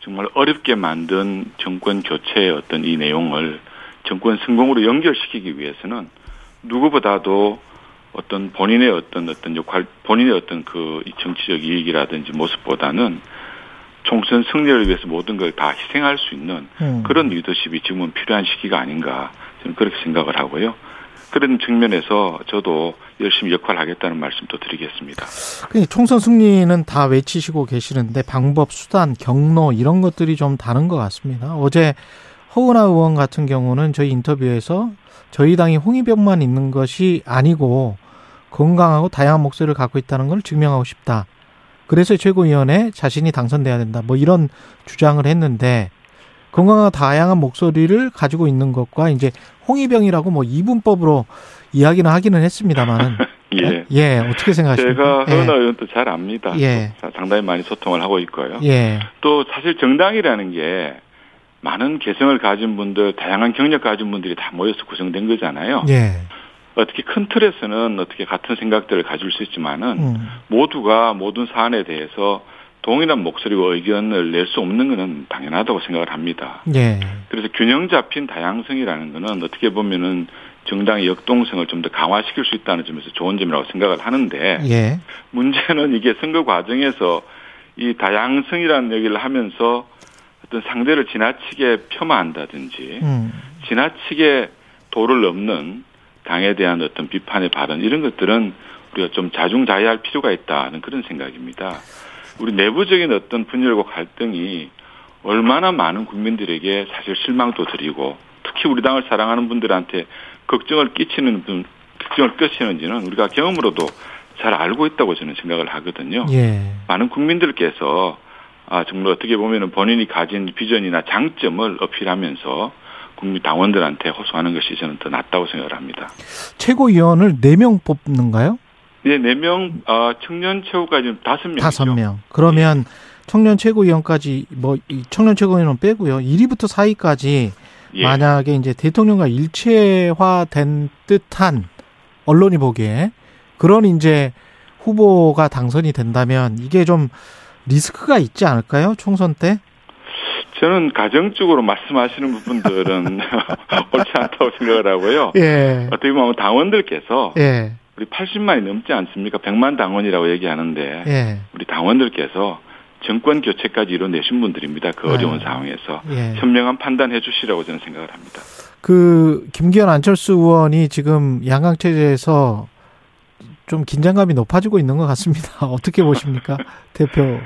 정말 어렵게 만든 정권 교체의 어떤 이 내용을 정권 성공으로 연결시키기 위해서는 누구보다도 어떤 본인의 어떤 어떤 역할, 본인의 어떤 그 정치적 이익이라든지 모습보다는 총선 승리를 위해서 모든 걸 다 희생할 수 있는 음. 그런 리더십이 지금은 필요한 시기가 아닌가 저는 그렇게 생각을 하고요. 그런 측면에서 저도 열심히 역할을 하겠다는 말씀도 드리겠습니다. 그 총선 승리는 다 외치시고 계시는데 방법, 수단, 경로 이런 것들이 좀 다른 것 같습니다. 어제 허은하 의원 같은 경우는 저희 인터뷰에서 저희 당이 홍위병만 있는 것이 아니고 건강하고 다양한 목소리를 갖고 있다는 걸 증명하고 싶다. 그래서 최고위원회 자신이 당선돼야 된다. 뭐 이런 주장을 했는데 건강하고 다양한 목소리를 가지고 있는 것과 이제 홍위병이라고 뭐 이분법으로 이야기는 하기는 했습니다만은 예. 예, 어떻게 생각하십니까? 제가 예. 허은하 의원도 잘 압니다. 예. 자- 상당히 많이 소통을 하고 있고요. 예. 또 사실 정당이라는 게 많은 개성을 가진 분들, 다양한 경력 가진 분들이 다 모여서 구성된 거잖아요. 예. 어떻게 큰 틀에서는 어떻게 같은 생각들을 가질 수 있지만은 음. 모두가 모든 사안에 대해서 동일한 목소리와 의견을 낼 수 없는 것은 당연하다고 생각을 합니다. 예. 그래서 균형 잡힌 다양성이라는 것은 어떻게 보면은 정당의 역동성을 좀 더 강화시킬 수 있다는 점에서 좋은 점이라고 생각을 하는데 예. 문제는 이게 선거 과정에서 이 다양성이라는 얘기를 하면서 어떤 상대를 지나치게 폄하한다든지 음. 지나치게 도를 넘는 당에 대한 어떤 비판의 발언 이런 것들은 우리가 좀 자중자애할 필요가 있다는 그런 생각입니다. 우리 내부적인 어떤 분열과 갈등이 얼마나 많은 국민들에게 사실 실망도 드리고 특히 우리 당을 사랑하는 분들한테 걱정을 끼치는 분, 걱정을 끼치는지는 우리가 경험으로도 잘 알고 있다고 저는 생각을 하거든요. 예. 많은 국민들께서 아 정말 어떻게 보면은 본인이 가진 비전이나 장점을 어필하면서 국민 당원들한테 호소하는 것이 저는 더 낫다고 생각을 합니다. 최고위원을 4명 뽑는가요? 네, 네 명, 어, 청년 최고까지는 다섯 명. 다섯 명. 그러면 청년 최고위원까지 뭐이 청년 최고위원은 빼고요. 1위부터 4위까지 예. 만약에 이제 대통령과 일체화된 듯한 언론이 보기에 그런 이제 후보가 당선이 된다면 이게 좀 리스크가 있지 않을까요? 총선 때? 저는 가정적으로 말씀하시는 부분들은 옳지 않다고 생각을 하고요. 예. 어떻게 보면 당원들께서 예. 우리 80만이 넘지 않습니까? 100만 당원이라고 얘기하는데 예. 우리 당원들께서 정권 교체까지 이뤄내신 분들입니다. 그 어려운 네. 상황에서 예. 현명한 판단해 주시라고 저는 생각을 합니다. 그 김기현 안철수 의원이 지금 양강 체제에서 좀 긴장감이 높아지고 있는 것 같습니다. 어떻게 보십니까, 대표?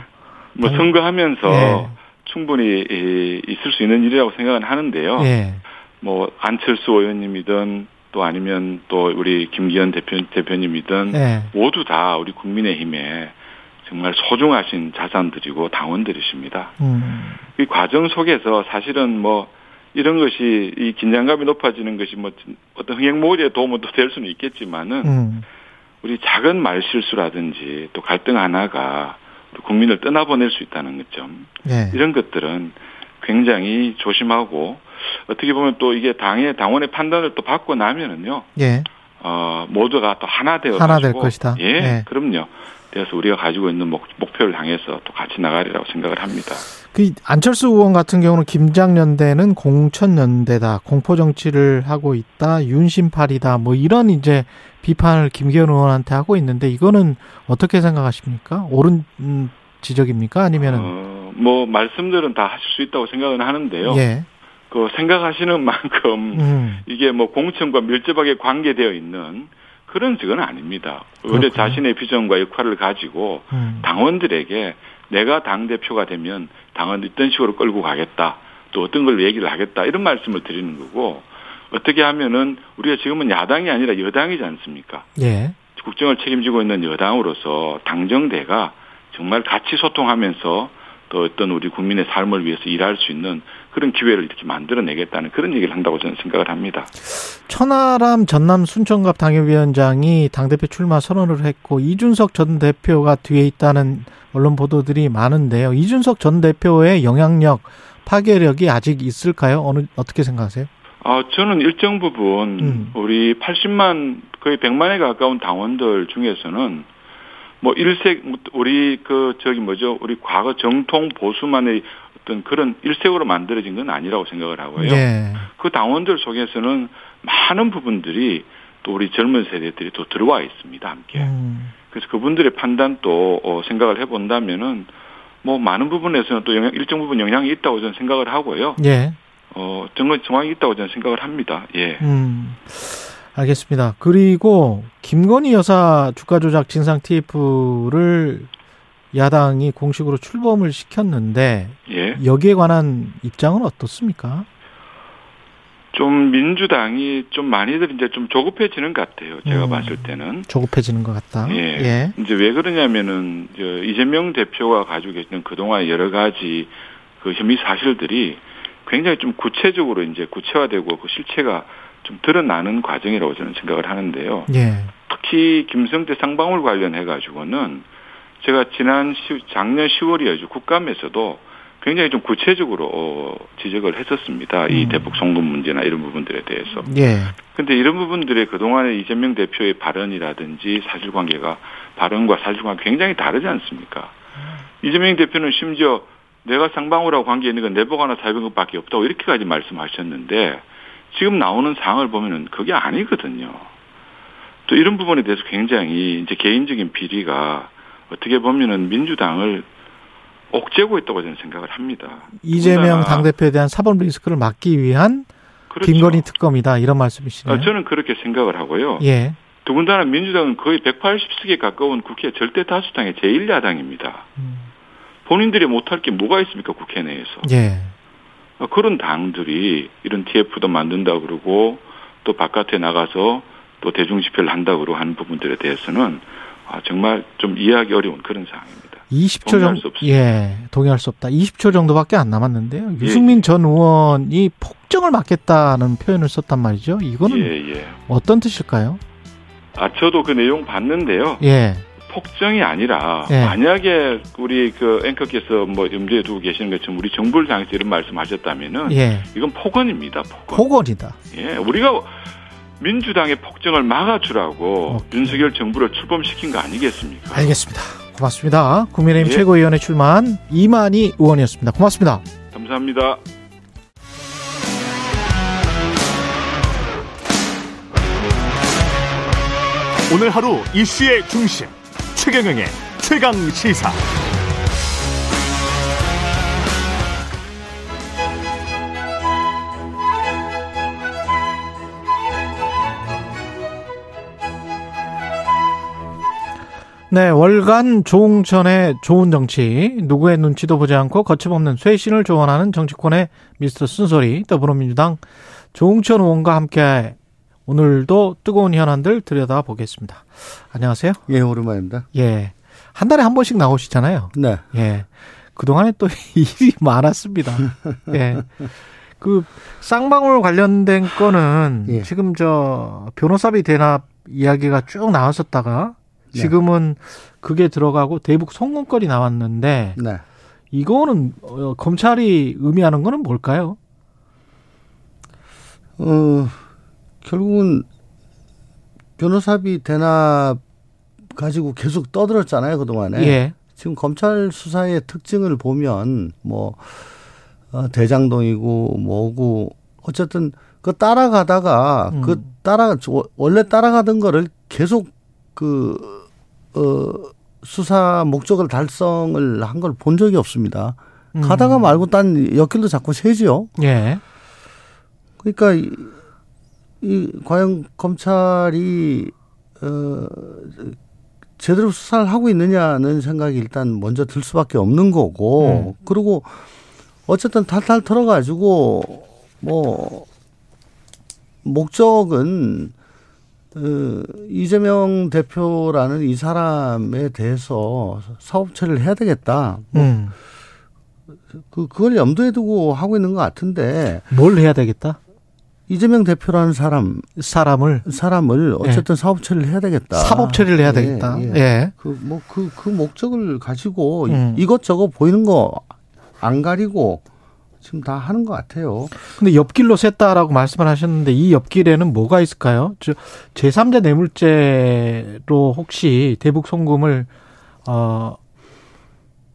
뭐 당- 선거하면서 예. 충분히 이- 있을 수 있는 일이라고 생각은 하는데요. 예. 뭐 안철수 의원님이든 또 아니면 또 우리 김기현 대표 대표님이든 예. 모두 다 우리 국민의힘에 정말 소중하신 자산들이고 당원들이십니다. 음. 이 과정 속에서 사실은 뭐 이런 것이 이 긴장감이 높아지는 것이 뭐 어떤 흥행몰이에 도움은 또될 수는 있겠지만은 음. 우리 작은 말 실수라든지 또 갈등 하나가 국민을 떠나보낼 수 있다는 점 예. 이런 것들은 굉장히 조심하고 어떻게 보면 또 이게 당의 당원의 판단을 또 받고 나면은요 예. 어, 모두가 또 하나 되어 하나 될 것이다. 예, 예. 그럼요. 그래서 우리가 가지고 있는 목, 목표를 향해서 또 같이 나가리라고 생각을 합니다. 그 안철수 의원 같은 경우는 김장연대는 공천연대다, 공포 정치를 하고 있다, 윤심팔이다, 뭐 이런 이제 비판을 김기현 의원한테 하고 있는데 이거는 어떻게 생각하십니까? 옳은 음, 지적입니까? 아니면은 어, 뭐 말씀들은 다 하실 수 있다고 생각은 하는데요. 예, 그 생각하시는 만큼 음, 이게 뭐 공천과 밀접하게 관계되어 있는 그런 직은 아닙니다. 오히려 그렇군요. 자신의 비전과 역할을 가지고 음. 당원들에게 내가 당 대표가 되면 당원 어떤 식으로 끌고 가겠다. 또 어떤 걸 얘기를 하겠다. 이런 말씀을 드리는 거고 어떻게 하면은 우리가 지금은 야당이 아니라 여당이지 않습니까? 예, 국정을 책임지고 있는 여당으로서 당정대가 정말 같이 소통하면서 또 어떤 우리 국민의 삶을 위해서 일할 수 있는 그런 기회를 이렇게 만들어내겠다는 그런 얘기를 한다고 저는 생각을 합니다. 천하람 전남 순천갑 당협위원장이 당대표 출마 선언을 했고 이준석 전 대표가 뒤에 있다는 언론 보도들이 많은데요. 이준석 전 대표의 영향력, 파괴력이 아직 있을까요? 어느 어떻게 생각하세요? 아, 저는 일정 부분 음. 우리 80만 거의 100만에 가까운 당원들 중에서는 뭐 일색 우리 그 저기 뭐죠? 우리 과거 정통 보수만의 어떤 그런 일색으로 만들어진 건 아니라고 생각을 하고요. 예. 그 당원들 속에서는 많은 부분들이 또 우리 젊은 세대들이 또 들어와 있습니다. 함께. 음, 그래서 그분들의 판단도 어, 생각을 해본다면은 뭐 많은 부분에서는 또 영향, 일정 부분 영향이 있다고 저는 생각을 하고요. 예. 어, 정말 정황이 있다고 저는 생각을 합니다. 예. 음. 알겠습니다. 그리고 김건희 여사 주가 조작 진상 TF를 야당이 공식으로 출범을 시켰는데 예. 여기에 관한 입장은 어떻습니까? 좀 민주당이 좀 많이들 이제 좀 조급해지는 것 같아요. 제가 음. 봤을 때는. 조급해지는 것 같다. 예. 이제 왜 그러냐면은 저 이재명 대표가 가지고 계시는 그동안 여러 가지 그 혐의 사실들이 굉장히 좀 구체적으로 이제 구체화되고 그 실체가 좀 드러나는 과정이라고 저는 생각을 하는데요. 예. 특히 김성태 쌍방울 관련해 가지고는 제가 지난 시, 작년 10월이었죠 국감에서도 굉장히 좀 구체적으로 어, 지적을 했었습니다. 이 음. 대북 송금 문제나 이런 부분들에 대해서. 예. 근데 이런 부분들의 그동안의 이재명 대표의 발언이라든지 사실관계가 발언과 사실관계 굉장히 다르지 않습니까? 이재명 대표는 심지어 내가 쌍방울하고 관계 있는 건 내복 하나 400억밖에 없다고 이렇게까지 말씀하셨는데 지금 나오는 상황을 보면은 그게 아니거든요. 또 이런 부분에 대해서 굉장히 이제 개인적인 비리가 어떻게 보면은 민주당을 옥죄고 있다고 저는 생각을 합니다. 이재명 당대표에 대한 사법 리스크를 막기 위한 그렇죠. 김건희 특검이다 이런 말씀이시네요. 어, 저는 그렇게 생각을 하고요. 예. 더군다나 민주당은 거의 180석에 가까운 국회 절대 다수당의 제1야당입니다. 음. 본인들이 못할 게 뭐가 있습니까 국회 내에서 예. 어, 그런 당들이 이런 TF도 만든다 그러고 또 바깥에 나가서 또 대중 집회를 한다 그러고 하는 부분들에 대해서는 아, 정말 좀 이해하기 어려운 그런 상황입니다. 20초 동의할 정도. 예, 동의할 수 없다. 20초 정도밖에 안 남았는데요. 예, 유승민 예. 전 의원이 폭정을 막겠다는 표현을 썼단 말이죠. 이거는 예, 예. 어떤 뜻일까요? 아, 저도 그 내용 봤는데요. 예. 폭정이 아니라 예. 만약에 우리 그 앵커께서 뭐 염두에 두고 계시는 것처럼 우리 정부를 향해서 이런 말씀하셨다면은 예. 이건 폭언입니다. 폭언. 폭언이다. 예, 우리가 민주당의 폭정을 막아주라고 오케이. 윤석열 정부를 출범시킨 거 아니겠습니까? 알겠습니다. 고맙습니다. 국민의힘 예. 최고위원회 출마한 이만희 의원이었습니다. 고맙습니다. 감사합니다. 오늘 하루 이슈의 중심 최경영의 최강 시사. 네, 월간 조홍천의 좋은 정치, 누구의 눈치도 보지 않고 거침없는 쇄신을 조언하는 정치권의 미스터 순소리, 더불어민주당 조홍천 의원과 함께 오늘도 뜨거운 현안들 들여다보겠습니다. 안녕하세요. 예, 오랜만입니다. 예. 한 달에 한 번씩 나오시잖아요. 네. 예. 그동안에 또 일이 많았습니다. 예. 그 쌍방울 관련된 거는 예. 지금 저 변호사비 대납 이야기가 쭉 나왔었다가 네. 지금은 그게 들어가고 대북 송금거리 나왔는데 네. 이거는 어, 검찰이 의미하는 거는 뭘까요? 어, 결국은 변호사비 대납 가지고 계속 떠들었잖아요 그동안에. 예. 지금 검찰 수사의 특징을 보면 뭐 어, 대장동이고 뭐고 어쨌든 그 따라가다가 음. 그 따라 원래 따라가던 거를 계속 그 어, 수사 목적을 달성을 한 걸 본 적이 없습니다. 음. 가다가 말고 딴 옆길도 자꾸 새지요. 예. 그러니까 이, 이 과연 검찰이 어 제대로 수사를 하고 있느냐는 생각이 일단 먼저 들 수밖에 없는 거고 음. 그리고 어쨌든 탈탈 털어 가지고 뭐 목적은 어, 이재명 대표라는 이 사람에 대해서 사업 처리를 해야 되겠다. 뭐 음. 그 그걸 염두에 두고 하고 있는 것 같은데 뭘 해야 되겠다? 이재명 대표라는 사람 사람을 사람을 어쨌든 사업 처리를 해야 되겠다. 사법 처리를 해야 예, 되겠다. 예. 예. 그뭐 그 그 목적을 가지고 음. 이것저것 보이는 거 안 가리고 지금 다 하는 것 같아요. 근데 옆길로 샜다라고 말씀을 하셨는데 이 옆길에는 뭐가 있을까요? 저 제3자 뇌물죄로 혹시 대북 송금을 어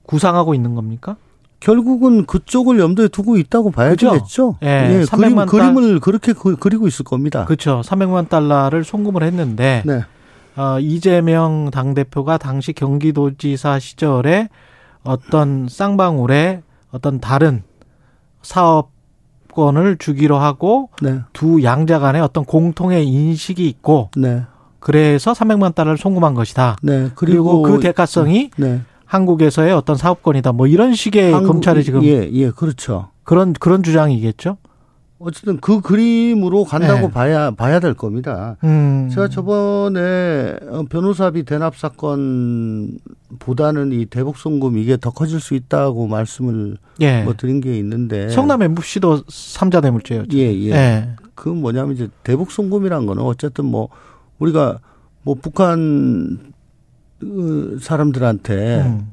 구상하고 있는 겁니까? 결국은 그쪽을 염두에 두고 있다고 봐야 그죠? 되겠죠. 예, 그림, 300만 그림을 그렇게 그, 그리고 있을 겁니다. 그렇죠. 300만 달러를 송금을 했는데 네. 어, 이재명 당 대표가 당시 경기도지사 시절에 어떤 쌍방울에 어떤 다른 사업권을 주기로 하고 네. 두 양자 간에 어떤 공통의 인식이 있고 네. 그래서 300만 달러를 송금한 것이다. 네. 그리고, 그 대가성이 네. 한국에서의 어떤 사업권이다. 뭐 이런 식의 한국- 검찰이 지금 예, 예, 그렇죠. 그런 그런 주장이겠죠. 어쨌든 그 그림으로 간다고 네. 봐야 봐야 될 겁니다. 음. 제가 저번에 어, 변호사비 대납 사건 보다는 이 대북 송금 이게 더 커질 수 있다고 말씀을 예. 뭐 드린 게 있는데 성남 MFC도 삼자 뇌물죄였죠. 예, 예. 예. 그 뭐냐면 이제 대북 송금이란 거는 어쨌든 뭐 우리가 뭐 북한 어, 사람들한테 음.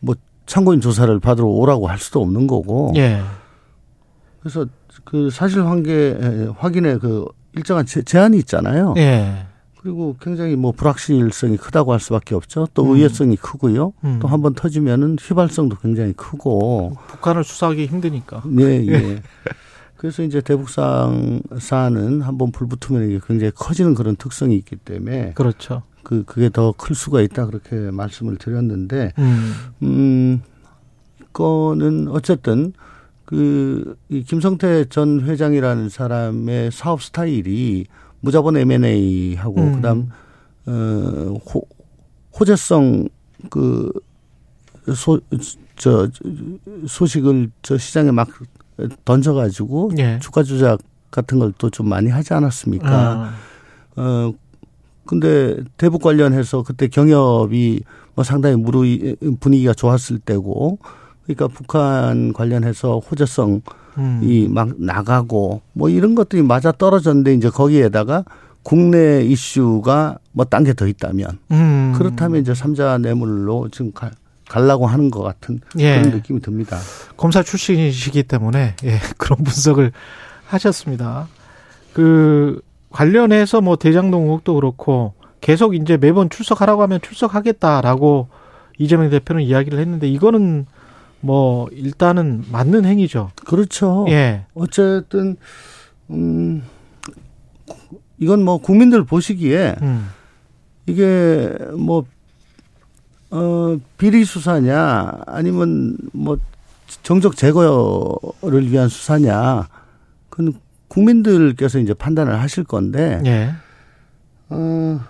뭐 참고인 조사를 받으러 오라고 할 수도 없는 거고 예. 그래서 그 사실 관계 확인에 그 일정한 제, 제한이 있잖아요. 예. 그리고 굉장히 뭐 불확실성이 크다고 할 수밖에 없죠. 또 음. 의외성이 크고요. 음. 또 한 번 터지면은 휘발성도 굉장히 크고. 북한을 수사하기 힘드니까. 네, 예. 그래서 이제 대북상 사안은 한 번 불붙으면 이게 굉장히 커지는 그런 특성이 있기 때문에 그렇죠. 그 그게 더 클 수가 있다 그렇게 말씀을 드렸는데 음. 음 거는 어쨌든 그 이 김성태 전 회장이라는 사람의 사업 스타일이 무자본 M&A 하고 음. 그다음 어 호, 호재성 그 그소 저 소식을 저 시장에 막 던져 가지고 예. 주가 조작 같은 걸 또 좀 많이 하지 않았습니까? 아. 어 근데 대북 관련해서 그때 경협이 뭐 상당히 무르 분위기가 좋았을 때고 그러니까 북한 관련해서 호재성 음. 이막 나가고 뭐 이런 것들이 맞아 떨어졌는데 이제 거기에다가 국내 이슈가 뭐 딴 게 더 있다면 음. 그렇다면 이제 삼자 뇌물로 지금 가, 가려고 하는 것 같은 예. 그런 느낌이 듭니다. 검사 출신이시기 때문에 예, 그런 분석을 하셨습니다. 그 관련해서 뭐 대장동 의혹도 그렇고 계속 이제 매번 출석하라고 하면 출석하겠다라고 이재명 대표는 이야기를 했는데 이거는 뭐 일단은 맞는 행위죠. 그렇죠. 예. 어쨌든 음 이건 뭐 국민들 보시기에 음. 이게 뭐, 어, 비리 수사냐, 아니면 뭐, 정적 제거를 위한 수사냐, 그건 국민들께서 이제 판단을 하실 건데, 예. 어,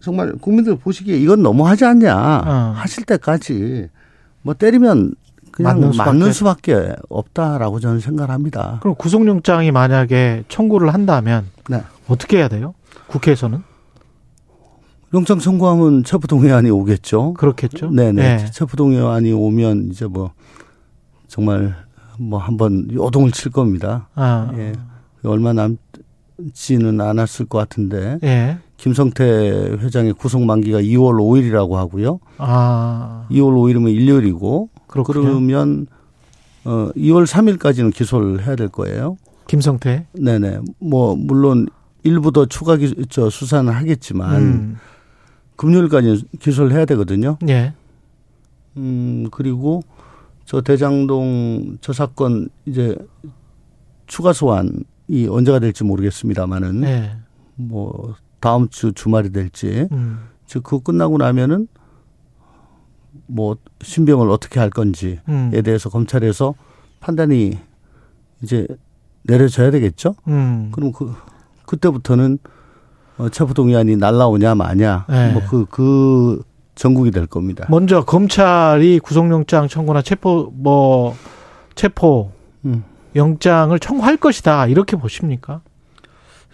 정말 국민들 보시기에 이건 너무하지 않냐, 어. 하실 때까지, 뭐, 때리면 그냥 맞는 맞는 수밖에. 수밖에, 없다라고 저는 생각을 합니다. 그럼 구속영장이 만약에 청구를 한다면 네. 어떻게 해야 돼요? 국회에서는 영장 청구하면 체포동의안이 오겠죠. 그렇겠죠. 네네. 예. 체포동의안이 오면 이제 뭐 정말 뭐 한번 요동을 칠 겁니다. 아, 예. 얼마 남지는 않았을 것 같은데 예. 김성태 회장의 구속 만기가 2월 5일이라고 하고요. 아, 2월 5일이면 일요일이고 그렇군요. 그러면 어 2월 3일까지는 기소를 해야 될 거예요. 김성태. 네네. 뭐 물론 일부 더 추가 기, 저 수사는 하겠지만 음. 금요일까지 기소를 해야 되거든요. 예. 음, 그리고 저 대장동 저 사건 이제 추가 소환이 언제가 될지 모르겠습니다만은 예. 뭐 다음 주 주말이 될지 음. 즉 그거 끝나고 나면은 뭐 신병을 어떻게 할 건지에 음. 대해서 검찰에서 판단이 이제 내려져야 되겠죠. 음. 그럼 그 그때부터는 어, 체포동의안이 날라오냐 마냐 네. 뭐그그 전국이 될 겁니다. 먼저 검찰이 구속영장 청구나 체포 뭐 체포 음. 영장을 청구할 것이다 이렇게 보십니까?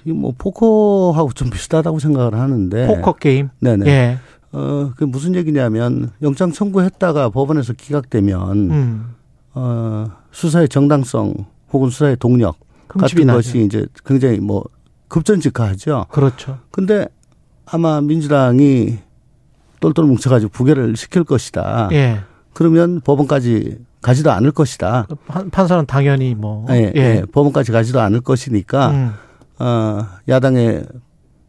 이게 뭐 포커하고 좀 비슷하다고 생각을 하는데 포커 게임. 네네. 예. 어, 그 무슨 얘기냐면 영장 청구했다가 법원에서 기각되면 음. 어, 수사의 정당성 혹은 수사의 동력 같은 나죠. 것이 이제 굉장히 뭐 급전직하죠. 그렇죠. 근데 아마 민주당이 똘똘 뭉쳐가지고 부결을 시킬 것이다. 예. 그러면 법원까지 가지도 않을 것이다. 판, 판사는 당연히 뭐 예, 예. 법원까지 가지도 않을 것이니까 음. 어, 야당의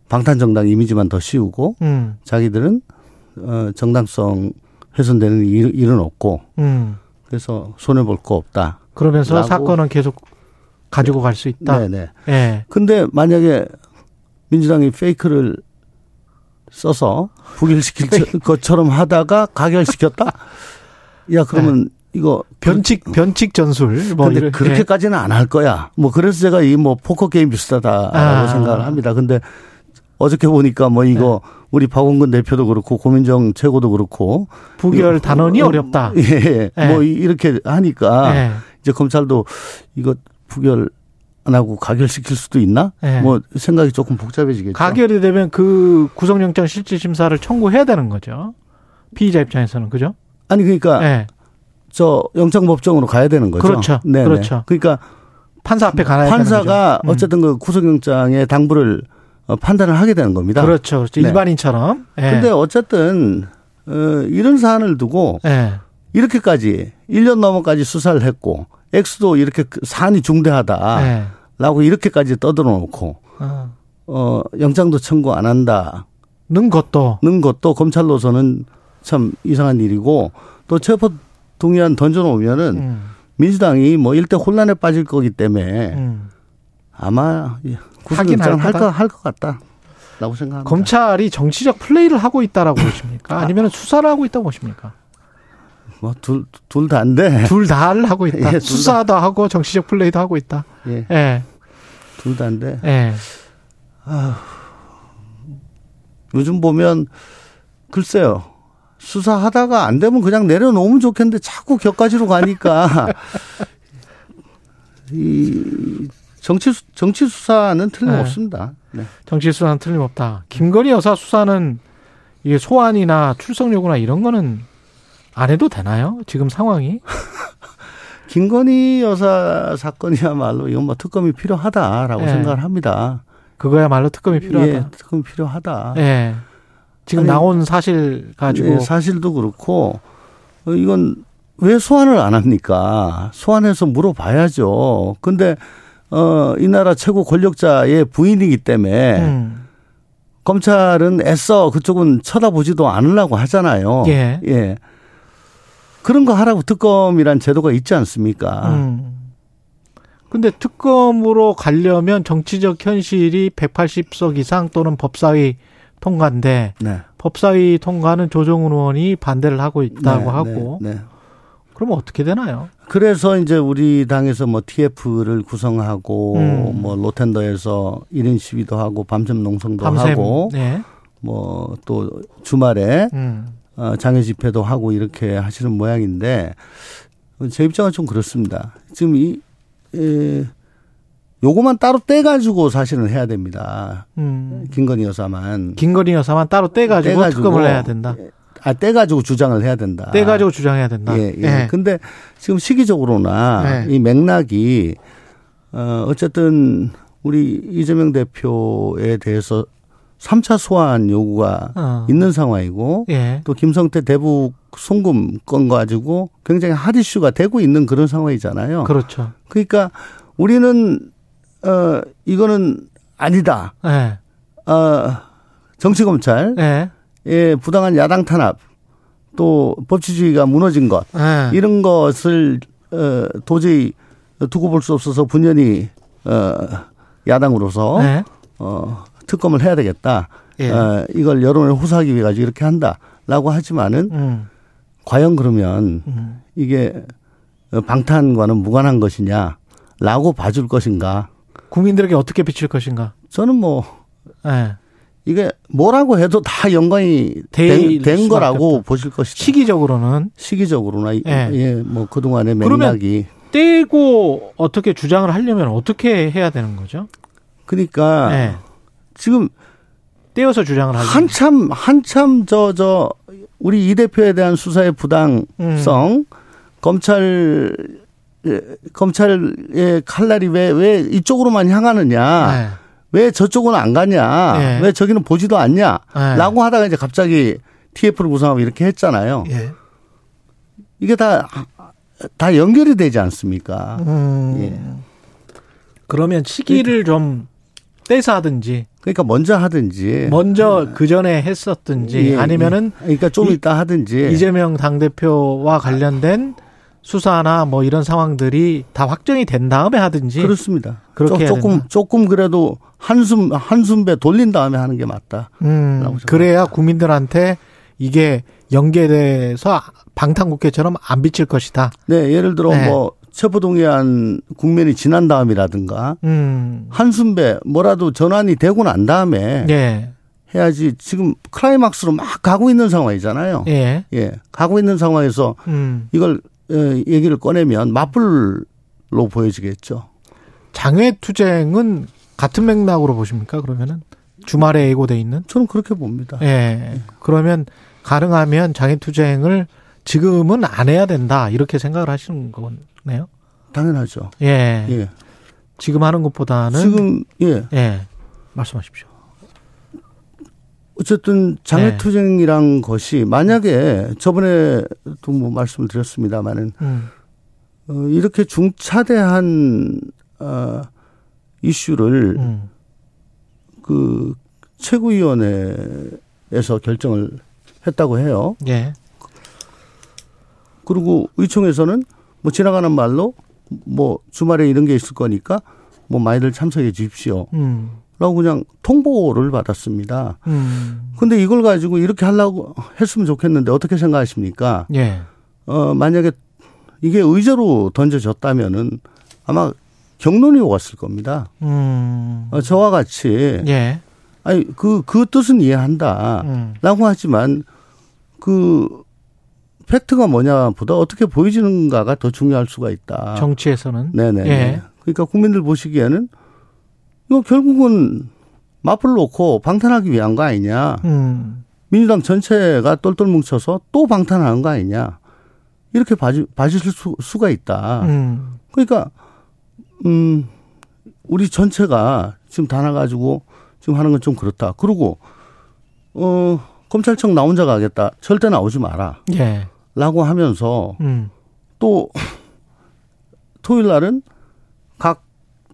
방탄정당 이미지만 더 씌우고 음. 자기들은 어, 정당성 훼손되는 일, 일은 없고 음. 그래서 손해 볼 거 없다. 그러면서 라고. 사건은 계속 가지고 갈 수 있다. 네네. 예. 근데 만약에 민주당이 페이크를 써서 부결시킬 것처럼 하다가 가결시켰다? 야, 그러면 이거 변칙 변칙 전술 뭐 근데 이런- 그렇게까지는 안 할 거야. 뭐 그래서 제가 이 뭐 포커 게임 비슷하다라고 아. 생각을 합니다. 근데 어저께 보니까 뭐 이거 네. 우리 박원근 대표도 그렇고 고민정 최고도 그렇고 예. 부결 단원이 어, 어렵다. 예. 예. 뭐 이렇게 하니까 예. 이제 검찰도 이거 부결 안 하고 가결시킬 수도 있나? 예. 뭐 생각이 조금 복잡해지겠죠. 가결이 되면 그 구속영장 실질 심사를 청구해야 되는 거죠. 피의자 입장에서는 그죠? 아니 그러니까 예. 저 영장 법정으로 가야 되는 거죠. 그렇죠. 네네. 그렇죠. 그러니까 판사 앞에 가야 판사가. 음. 어쨌든 그 구속영장의 당부를 어, 판단을 하게 되는 겁니다. 그렇죠. 그렇죠. 네. 일반인처럼. 예. 근데 어쨌든 어, 이런 사안을 두고 예. 이렇게까지 1년 넘어까지 수사를 했고 액수도 이렇게 그 사안이 중대하다라고 예. 이렇게까지 떠들어 놓고 어. 어 영장도 청구 안 한다는 는 것도 것도 검찰로서는 참 이상한 일이고 또 체포 동의안 던져 놓으면은 음. 민주당이 뭐 일대 혼란에 빠질 거기 때문에 음. 아마 구속영장 할 거다. 할거할것 같다 라고 생각합니다. 검찰이 정치적 플레이를 하고 있다라고 보십니까? 아니면 수사를 하고 있다고 보십니까? 뭐 둘 둘 다인데 둘 다를 하고 있다. 예, 둘 다. 수사도 하고 정치적 플레이도 하고 있다. 예, 예. 둘 다인데 예. 요즘 보면 글쎄요. 수사하다가 안 되면 그냥 내려놓으면 좋겠는데 자꾸 격가지로 가니까 이 정치 수- 정치 수사는 틀림없습니다. 네. 정치 수사는 틀림없다. 김건희 여사 수사는 이게 소환이나 출석 요구나 이런 거는 안 해도 되나요? 지금 상황이? 김건희 여사 사건이야말로 이건 뭐 특검이 필요하다라고 예. 생각을 합니다. 그거야말로 특검이 필요하다. 예, 특검이 필요하다. 예. 지금 아니, 나온 사실 가지고 예, 사실도 그렇고 어, 이건 왜 소환을 안 합니까? 소환해서 물어봐야죠. 근데 어, 이 나라 최고 권력자의 부인이기 때문에 음. 검찰은 애써 그쪽은 쳐다보지도 않으려고 하잖아요. 예. 예. 그런 거 하라고 특검이란 제도가 있지 않습니까? 음. 근데 특검으로 가려면 정치적 현실이 180석 이상 또는 법사위 통과인데 네. 법사위 통과는 조정훈 의원이 반대를 하고 있다고 네, 하고 네, 네. 그러면 어떻게 되나요? 그래서 이제 우리 당에서 뭐 TF를 구성하고 음. 뭐 로텐더에서 1인 시위도 하고 밤샘 농성도 밤샘 하고 네. 뭐또 주말에 음. 어, 장애 집회도 하고 이렇게 하시는 모양인데 제 입장은 좀 그렇습니다. 지금 이 에, 요거만 따로 떼가지고 사실은 해야 됩니다. 음. 김건희 여사만 김건희 여사만 따로 떼가지고, 떼가지고 특검을 해야 된다. 아 떼가지고 주장을 해야 된다. 떼가지고 주장해야 된다. 예, 예. 예. 근데 지금 시기적으로나 네. 이 맥락이 어 어쨌든 우리 이재명 대표에 대해서 3차 소환 요구가 어. 있는 상황이고 예. 또 김성태 대북 송금 건 가지고 굉장히 핫 이슈가 되고 있는 그런 상황이잖아요. 그렇죠. 그러니까 우리는 어 이거는 아니다. 예. 어, 정치 검찰, 예. 예, 부당한 야당 탄압, 또 법치주의가 무너진 것 예. 이런 것을 어, 도저히 두고 볼 수 없어서 분연히 어, 야당으로서 예. 어, 특검을 해야 되겠다. 예. 어, 이걸 여론을 호소하기 위해 가지고 이렇게 한다라고 하지만은 음. 과연 그러면 음. 이게 방탄과는 무관한 것이냐라고 봐줄 것인가? 국민들에게 어떻게 비칠 것인가? 저는 뭐 예. 이게 뭐라고 해도 다 연관이 될 된, 된 거라고 없다. 보실 것이다. 시기적으로는 시기적으로나 예. 예, 뭐 그동안의 맥락이 떼고 어떻게 주장을 하려면 어떻게 해야 되는 거죠? 그러니까 예. 지금 떼어서 주장을 하려면 한참 한참 저저 우리 이 대표에 대한 수사의 부당성 음. 검찰 예, 검찰의 칼날이 왜 왜 이쪽으로만 향하느냐 예. 왜 저쪽은 안 가냐 예. 왜 저기는 보지도 않냐라고 예. 하다가 이제 갑자기 TF를 구성하고 이렇게 했잖아요. 예. 이게 다 다 연결이 되지 않습니까? 음. 예. 그러면 시기를 좀 떼서 하든지 그러니까 먼저 하든지 먼저 그 전에 했었든지 예, 아니면은 예. 그러니까 좀 이- 이따 하든지 이재명 당대표와 관련된 수사나 뭐 이런 상황들이 다 확정이 된 다음에 하든지 그렇습니다. 그렇게 조- 해야 조금 그래도 한숨 한숨 배 돌린 다음에 하는 게 맞다. 음, 그래야 국민들한테 이게 연계돼서 방탄국회처럼 안 비칠 것이다. 네, 예를 들어 네. 뭐 체포동의안 국면이 지난 다음이라든가 음. 한숨 배 뭐라도 전환이 되고 난 다음에 예. 해야지 지금 클라이막스로 막 가고 있는 상황이잖아요. 예. 예, 가고 있는 상황에서 음. 이걸 어, 얘기를 꺼내면 맞불로 보여지겠죠. 장외 투쟁은 같은 맥락으로 보십니까? 그러면은 주말에 예고돼 있는? 저는 그렇게 봅니다. 예. 그러면 가능하면 장외 투쟁을 지금은 안 해야 된다 이렇게 생각을 하시는 거네요. 당연하죠. 예. 예. 지금 하는 것보다는 지금 예. 예. 말씀하십시오. 어쨌든 네. 장외투쟁이란 것이 만약에 저번에도 뭐 말씀을 드렸습니다만은 음. 어, 이렇게 중차대한 어, 이슈를 음. 그 최고위원회에서 결정을 했다고 해요. 예. 그리고 의총에서는 뭐 지나가는 말로 뭐 주말에 이런 게 있을 거니까 뭐 많이들 참석해 주십시오. 음. 라고 그냥 통보를 받았습니다. 음. 근데 이걸 가지고 이렇게 하려고 했으면 좋겠는데 어떻게 생각하십니까? 예. 어, 만약에 이게 의제로 던져졌다면은 아마 경론이 왔을 겁니다. 음. 어, 저와 같이 예. 아니 그그 뜻은 이해한다. 음. 라고 하지만 그 팩트가 뭐냐보다 어떻게 보여지는가가 더 중요할 수가 있다. 정치에서는 네네. 예. 그러니까 국민들 보시기에는 이거 결국은 맞불 놓고 방탄하기 위한 거 아니냐. 음. 민주당 전체가 똘똘 뭉쳐서 또 방탄하는 거 아니냐. 이렇게 봐주, 봐주실 수, 수가 있다. 음. 그러니까, 음, 우리 전체가 지금 다 나가지고 지금 하는 건 좀 그렇다. 그리고, 어, 검찰청 나 혼자 가겠다. 절대 나오지 마라. 예. 라고 하면서 음. 또 토요일 날은 각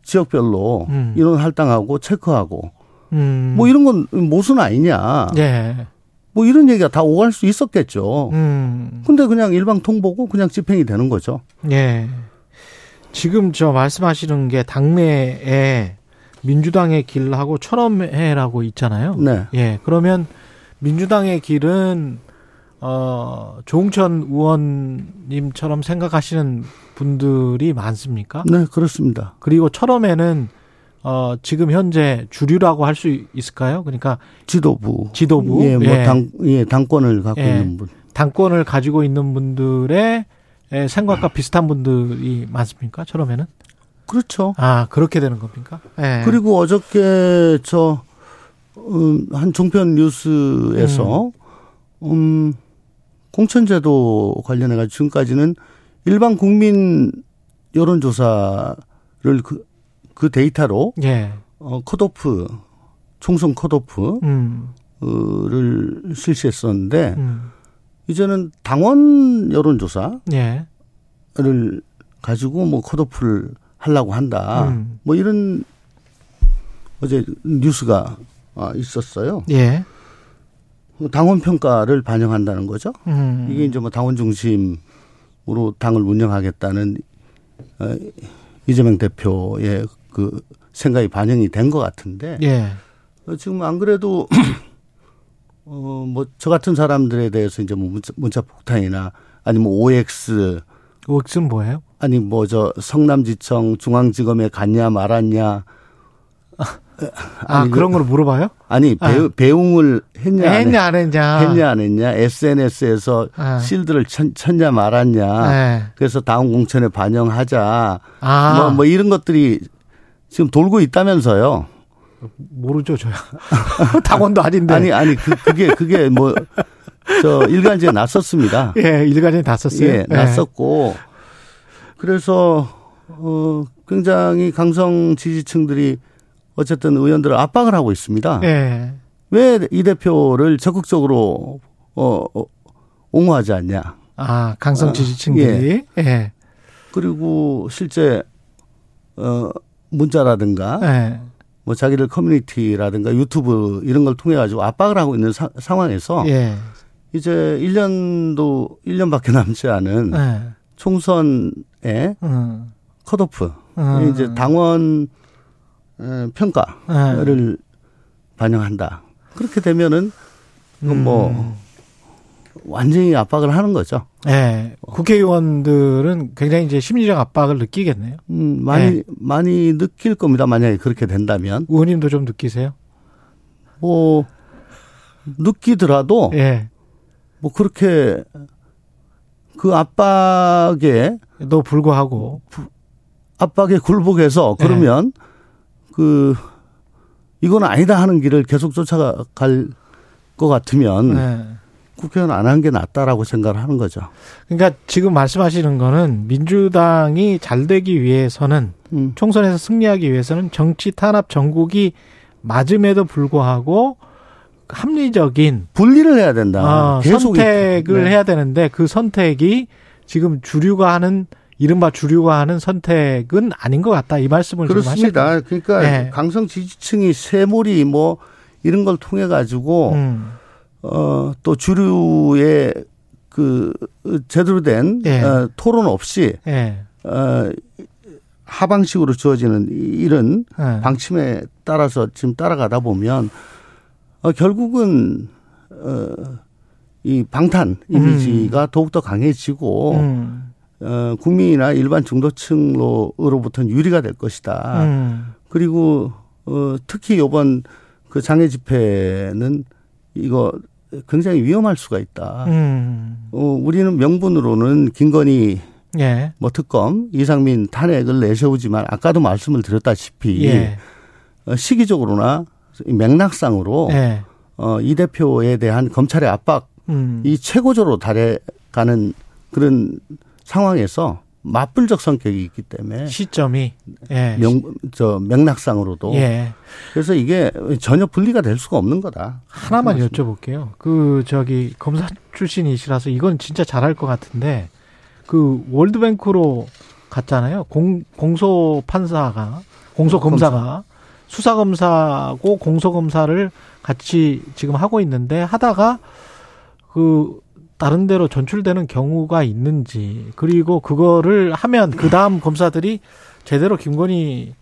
지역별로 음. 인원 할당하고 체크하고 음. 뭐 이런 건 모순 아니냐. 예. 뭐 이런 얘기가 다 오갈 수 있었겠죠. 음. 근데 그냥 일방 통보고 그냥 집행이 되는 거죠. 예. 지금 저 말씀하시는 게 당내에 민주당의 길하고 철험해라고 있잖아요. 네. 예. 그러면 민주당의 길은 어 조홍천 의원님처럼 생각하시는 분들이 많습니까? 네, 그렇습니다. 그리고 철험에는 어 지금 현재 주류라고 할 수 있을까요? 그러니까 지도부. 지도부, 예, 뭐 예. 당, 예, 당권을 갖고 예. 있는 분. 당권을 가지고 있는 분들의 에, 생각과 비슷한 분들이 많습니까? 철험에는? 그렇죠. 아 그렇게 되는 겁니까? 예. 그리고 어저께 저, 음, 한 종편 뉴스에서, 음, 공천제도 관련해 가지고 지금까지는 일반 국민 여론조사를 그, 그 데이터로, 예. 어, 컷오프, 총선 컷오프, 음. 를 실시했었는데, 음. 이제는 당원 여론조사를 예. 가지고 뭐 컷오프를 하려고 한다. 음. 뭐 이런 어제 뉴스가 아, 있었어요. 예. 당원 평가를 반영한다는 거죠. 음. 이게 이제 뭐 당원 중심 으로 당을 운영하겠다는 어, 이재명 대표의 그 생각이 반영이 된 것 같은데 예. 어, 지금 안 그래도 어뭐 저 같은 사람들에 대해서 이제 뭐 문자, 문자 폭탄이나 아니면 OX 옥슨 뭐예요? 아니 뭐 저 성남지청 중앙지검에 갔냐 말았냐 아, 아니, 그- 그런 걸 물어봐요? 아니 배, 배웅을 했냐 안 했- 했냐 안 했냐? 했냐 안 했냐 SNS에서 아. 실드를 쳤, 냐 말았냐 네. 그래서 다음 공천에 반영하자 아, 뭐, 뭐 이런 것들이 지금 돌고 있다면서요. 모르죠, 저야. 당원도 아닌데. 아니 아니 그 그게 그게 뭐 저 일간지에 났었습니다. 예, 일간이 다 썼어요. 예, 났었고 그래서 어 굉장히 강성 지지층들이 어쨌든 의원들을 압박을 하고 있습니다. 예. 왜이 대표를 적극적으로 어, 어 옹호하지 않냐? 아, 강성 지지층들이. 예. 그리고 실제 어 문자라든가 예. 뭐 자기들 커뮤니티라든가 유튜브 이런 걸 통해 가지고 압박을 하고 있는 사- 상황에서 예. 이제 1년도 1년밖에 남지 않은 예. 총선의 음. 컷오프 음. 이제 당원 에, 평가를 반영한다. 그렇게 되면은 그건 뭐 음. 완전히 압박을 하는 거죠. 예. 국회의원들은 굉장히 이제 심리적 압박을 느끼겠네요. 음, 많이 네. 많이 느낄 겁니다. 만약에 그렇게 된다면 의원님도 좀 느끼세요? 뭐 느끼더라도 예. 뭐 그렇게 그 압박에 또 불구하고. 압박에 굴복해서 네. 그러면 그 이건 아니다 하는 길을 계속 쫓아갈 것 같으면 예. 국회의원 안 한 게 낫다라고 생각을 하는 거죠. 그러니까 지금 말씀하시는 거는 민주당이 잘 되기 위해서는 음. 총선에서 승리하기 위해서는 정치 탄압 전국이 맞음에도 불구하고 합리적인 분리를 해야 된다. 어, 계속 선택을 네. 해야 되는데 그 선택이 지금 주류가 하는 이른바 주류가 하는 선택은 아닌 것 같다 이 말씀을 그렇습니다. 그러니까 네. 강성 지지층이 세몰이 뭐 이런 걸 통해 가지고 음, 어, 또 주류의 그 제대로 된 예. 어, 토론 없이 예, 어, 하방식으로 주어지는 이런 예. 방침에 따라서 지금 따라가다 보면 어, 결국은 어, 이 방탄 이미지가 더욱더 강해지고 음, 어, 국민이나 일반 중도층으로부터는 유리가 될 것이다. 음, 그리고 어, 특히 이번 그 장애 집회는 이거 굉장히 위험할 수가 있다. 음, 어, 우리는 명분으로는 김건희 예, 뭐 특검 이상민 탄핵을 내세우지만 아까도 말씀을 드렸다시피 예, 어, 시기적으로나 이 맥락상으로 예, 어, 이 대표에 대한 검찰의 압박이 음, 최고조로 달해가는 그런 상황에서 맞불적 성격이 있기 때문에 시점이 예, 명, 저 맥락상으로도 예. 그래서 이게 전혀 분리가 될 수가 없는 거다. 하나만 여쭤볼게요. 그 저기 검사 출신이시라서 이건 진짜 잘할 것 같은데 그 월드뱅크로 갔잖아요. 공 공소 판사가 공소 검사가 수사 검사고 공소 검사를 같이 지금 하고 있는데 하다가 그 다른 데로 전출되는 경우가 있는지 그리고 그거를 하면 그 다음 검사들이 제대로 김건희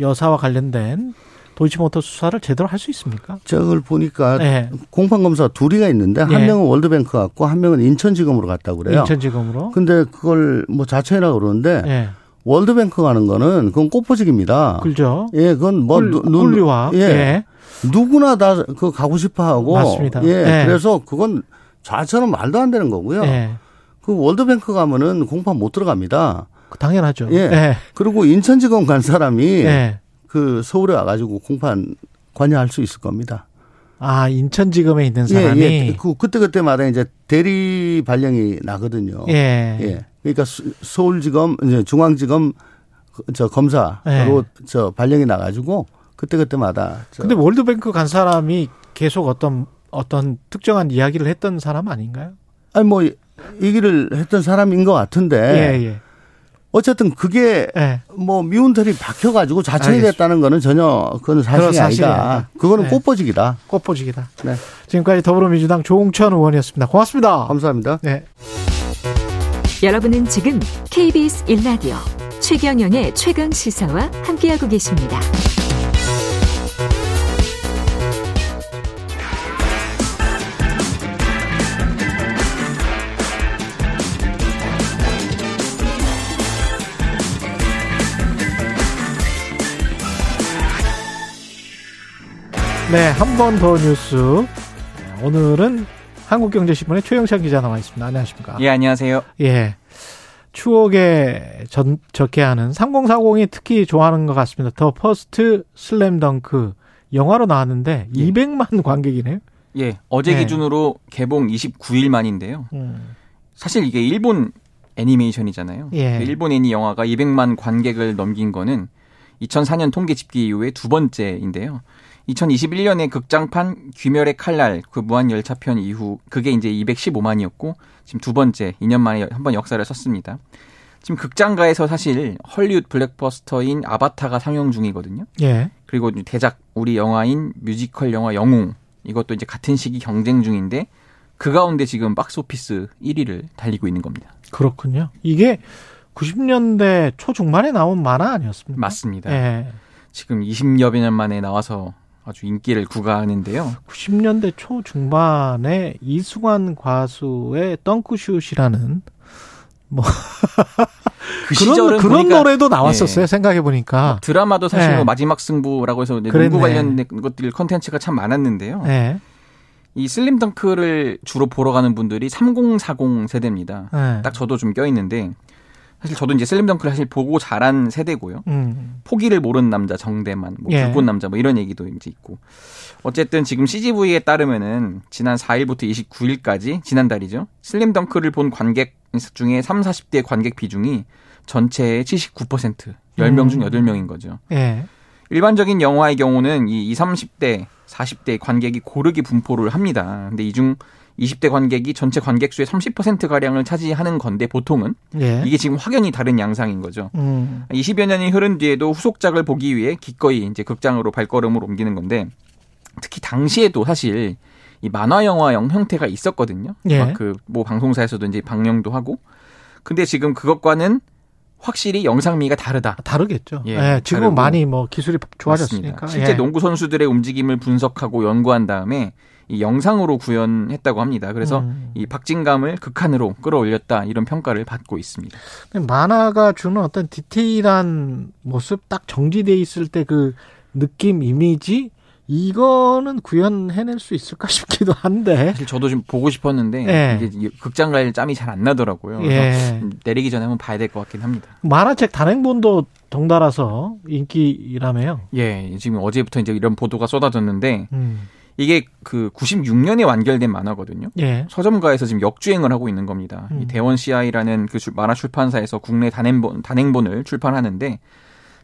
여사와 관련된 도이치모터 수사를 제대로 할 수 있습니까? 저걸 보니까 네. 공판 검사 둘이가 있는데 한 예. 명은 월드뱅크 갔고 한 명은 인천지검으로 갔다고 그래요. 인천지검으로. 근데 그걸 뭐 자체라고 그러는데 예. 월드뱅크 가는 거는 그건 꽃보직입니다. 그죠? 예, 그건 뭐 훌륭화. 예. 예. 누구나 다 그 가고 싶어 하고 맞습니다. 예. 예. 그래서 그건 자체는 말도 안 되는 거고요. 예. 그 월드뱅크 가면은 공판 못 들어갑니다. 그 당연하죠. 예. 예. 그리고 인천지검 간 사람이 예. 그 서울에 와가지고 공판 관여할 수 있을 겁니다. 아, 인천지검에 있는 사람이. 예, 예. 그 그때 그때마다 이제 대리 발령이 나거든요. 예. 예. 그러니까 수- 서울지검, 이제 중앙지검 그- 저 검사로 예. 저 발령이 나가지고 그때 그때마다. 저 근데 월드뱅크 간 사람이 계속 어떤 어떤 특정한 이야기를 했던 사람 아닌가요? 아니 뭐 얘기를 했던 사람인 것 같은데 예, 예. 어쨌든 그게 예. 뭐 미운털이 박혀가지고 자청이 알겠습니다. 됐다는 거는 전혀 그건 사실이. 아니다. 그거는 네. 꽃보직이다. 꽃보직이다. 네. 지금까지 더불어민주당 조홍천 의원이었습니다. 고맙습니다. 감사합니다. 네. 여러분은 지금 KBS 1라디오 최경영의 최강 시사와 함께하고 계십니다. 네, 한 번 더 뉴스. 오늘은 한국경제신문의 최영찬 기자 나와 있습니다. 안녕하십니까? 예, 안녕하세요. 예. 추억에 젖게 하는 3040이 특히 좋아하는 것 같습니다. 더 퍼스트 슬램덩크 영화로 나왔는데 예. 200만 관객이네요. 예, 어제 네. 기준으로 개봉 29일 만인데요. 음. 사실 이게 일본 애니메이션이잖아요. 예. 그 일본 애니 영화가 200만 관객을 넘긴 거는 2004년 통계 집계 이후에 두 번째인데요. 2021년에 극장판 귀멸의 칼날 그 무한 열차편 이후 그게 이제 215만이었고 지금 두 번째 2년 만에 한 번 역사를 썼습니다. 지금 극장가에서 사실 헐리우드 블록버스터인 아바타가 상영 중이거든요. 예. 그리고 대작 우리 영화인 뮤지컬 영화 영웅 이것도 이제 같은 시기 경쟁 중인데 그 가운데 지금 박스오피스 1위를 달리고 있는 겁니다. 그렇군요. 이게 90년대 초중반에 나온 만화 아니었습니까? 맞습니다. 예. 지금 20여 년 만에 나와서 아주 인기를 구가하는데요. 90년대 초 중반에 이승환 과수의 덩크슛이라는 뭐 그 그런 시절은 그런 노래도 나왔었어요. 예. 생각해 보니까. 드라마도 사실 네. 뭐 마지막 승부라고 해서. 농구 관련된 것들 컨텐츠가 참 많았는데요. 예. 이 슬림 덩크를 주로 보러 가는 분들이 3040 세대입니다. 예. 딱 저도 좀 껴 있는데 사실 저도 이제 슬림 덩크를 사실 보고 자란 세대고요. 음. 포기를 모르는 남자 정대만, 뭐 예. 불꽃 남자 뭐 이런 얘기도 이제 있고. 어쨌든 지금 CGV에 따르면은 지난 4일부터 29일까지 지난달이죠. 슬림 덩크를 본 관객 중에 3, 40대 관객 비중이 전체의 79%, 10명 중 음. 8명인 거죠. 예. 일반적인 영화의 경우는 이 20, 30대, 40대 관객이 고르게 분포를 합니다. 근데 이 중 20대 관객이 전체 관객 수의 30% 가량을 차지하는 건데 보통은 예. 이게 지금 확연히 다른 양상인 거죠. 음. 20여 년이 흐른 뒤에도 후속작을 보기 위해 기꺼이 이제 극장으로 발걸음을 옮기는 건데 특히 당시에도 사실 이 만화 영화형 형태가 있었거든요. 예. 그뭐 방송사에서도 이제 방영도 하고. 근데 지금 그것과는 확실히 영상미가 다르다. 다르겠죠. 예, 예. 지금은. 많이 뭐 기술이 좋아졌으니까. 맞습니다. 실제 예. 농구 선수들의 움직임을 분석하고 연구한 다음에 이 영상으로 구현했다고 합니다. 그래서 음. 이 박진감을 극한으로 끌어올렸다 이런 평가를 받고 있습니다. 만화가 주는 어떤 디테일한 모습 딱 정지돼 있을 때 그 느낌 이미지 이거는 구현해낼 수 있을까 싶기도 한데. 사실 저도 좀 보고 싶었는데 예. 이게 극장 갈 짬이 잘 안 나더라고요. 예. 내리기 전에 한번 봐야 될 것 같긴 합니다. 만화책 단행본도 덩달아서 인기라며요. 예, 지금 어제부터 이제 이런 보도가 쏟아졌는데 음. 이게 그 96년에 완결된 만화거든요. 예. 서점가에서 지금 역주행을 하고 있는 겁니다. 음. 이 대원 CI라는 그 출- 만화 출판사에서 국내 단행본 단행본을 출판하는데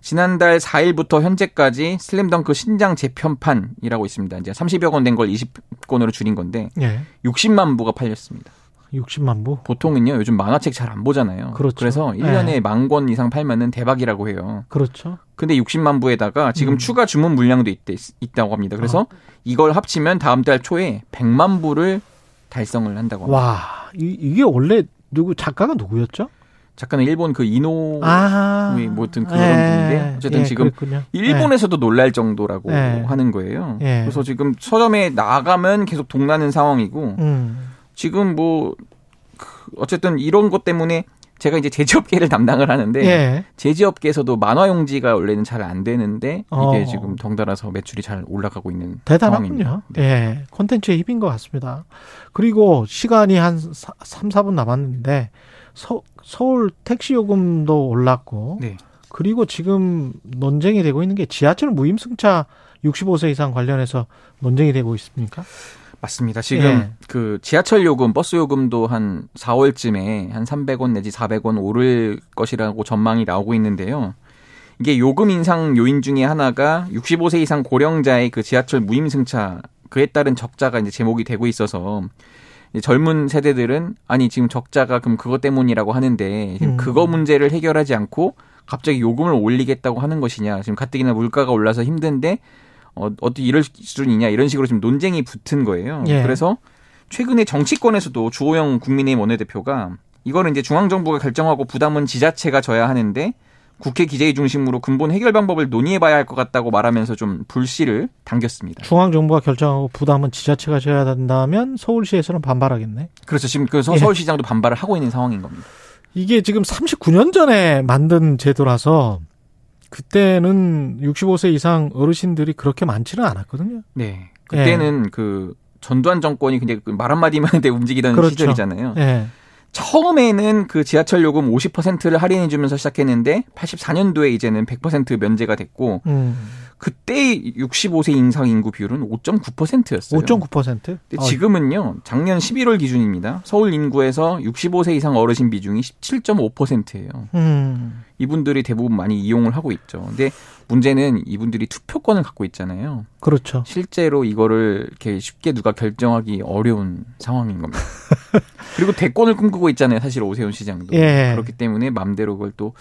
지난달 4일부터 현재까지 슬램덩크 신장 재편판이라고 있습니다. 이제 30여 권 된 걸 20권으로 줄인 건데 예. 60만 부가 팔렸습니다. 60만 부. 보통은요 요즘 만화책 잘 안 보잖아요. 그렇죠. 래서 네. 1년에 만권 이상 팔면은 대박이라고 해요. 그렇죠. 근데 60만 부에다가 지금 음. 추가 주문 물량도 있, 있다고 합니다. 그래서 이걸 합치면 다음 달 초에 100만 부를 달성을 한다고 합니다. 와, 이, 이게 원래 누구 작가가 누구였죠? 작가는 일본 그 이노 아, 뭐 하여튼 그런 분인데 어쨌든 지금 그랬군요. 일본에서도 놀랄 정도라고 네. 하는 거예요. 예. 그래서 지금 서점에 나가면 계속 동나는 상황이고 예. 음. 지금 뭐 그, 어쨌든 이런 것 때문에 제가 이제 제지업계를 담당을 하는데 예. 제지업계에서도 만화 용지가 원래는 잘 안 되는데 이게 어. 지금 덩달아서 매출이 잘 올라가고 있는 대단하군요. 상황입니다. 네. 예. 콘텐츠의 힘인 것 같습니다. 그리고 시간이 한 3, 4분 남았는데 서, 서울 택시 요금도 올랐고 네. 그리고 지금 논쟁이 되고 있는 게 지하철 무임승차 65세 이상 관련해서 논쟁이 되고 있습니까? 맞습니다. 지금 예. 그 지하철 요금, 버스 요금도 한 4월쯤에 한 300원 내지 400원 오를 것이라고 전망이 나오고 있는데요. 이게 요금 인상 요인 중에 하나가 65세 이상 고령자의 그 지하철 무임승차 그에 따른 적자가 이제 제목이 되고 있어서 젊은 세대들은 아니 지금 적자가 그럼 그것 때문이라고 하는데 지금 음. 그거 문제를 해결하지 않고 갑자기 요금을 올리겠다고 하는 것이냐 지금 가뜩이나 물가가 올라서 힘든데 어, 어떻게 이럴 수준이냐 이런 식으로 지금 논쟁이 붙은 거예요. 예. 그래서 최근에 정치권에서도 주호영 국민의힘 원내대표가 이거는 이제 중앙정부가 결정하고 부담은 지자체가 져야 하는데 국회 기재위 중심으로 근본 해결 방법을 논의해봐야 할 것 같다고 말하면서 좀 불씨를 당겼습니다. 중앙 정부가 결정하고 부담은 지자체가 져야 된다면 서울시에서는 반발하겠네. 그렇죠. 지금 그 서- 예. 서울시장도 반발을 하고 있는 상황인 겁니다. 이게 지금 39년 전에 만든 제도라서 그때는 65세 이상 어르신들이 그렇게 많지는 않았거든요. 네. 그때는 그 전두환 정권이 근데 그말 한마디만 하는데 움직이던 그렇죠. 시절이잖아요. 예. 처음에는 그 지하철 요금 50%를 할인해 주면서 시작했는데 84년도에 이제는 100% 면제가 됐고 음. 그때 65세 인상 인구 비율은 5.9%였어요. 5.9%? 근데 지금은요. 작년 11월 기준입니다. 서울 인구에서 65세 이상 어르신 비중이 17.5%예요. 음. 이분들이 대부분 많이 이용을 하고 있죠. 근데 문제는 이분들이 투표권을 갖고 있잖아요. 그렇죠. 실제로 이거를 이렇게 쉽게 누가 결정하기 어려운 상황인 겁니다. 그리고 대권을 꿈꾸고 있잖아요. 사실 오세훈 시장도. 예. 그렇기 때문에 맘대로 그걸 또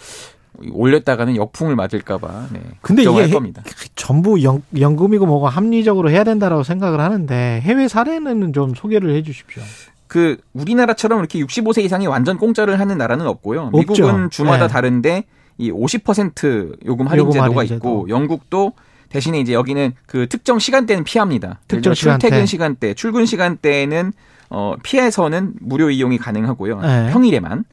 올렸다가는 역풍을 맞을까봐 네, 근데 이게 겁니다. 전부 연, 연금이고 뭐고 합리적으로 해야 된다라고 생각을 하는데 해외 사례는 좀 소개를 해 주십시오. 그 우리나라처럼 이렇게 65세 이상이 완전 공짜를 하는 나라는 없고요. 없죠. 미국은 주마다 네. 다른데 이 50% 요금 할인 요금 제도가 할인 있고 제도. 영국도 대신에 이제 여기는 그 특정 시간대는 피합니다. 특정 시간대. 출퇴근 시간대, 출근 시간대에는 어 피해서는 무료 이용이 가능하고요. 네. 평일에만.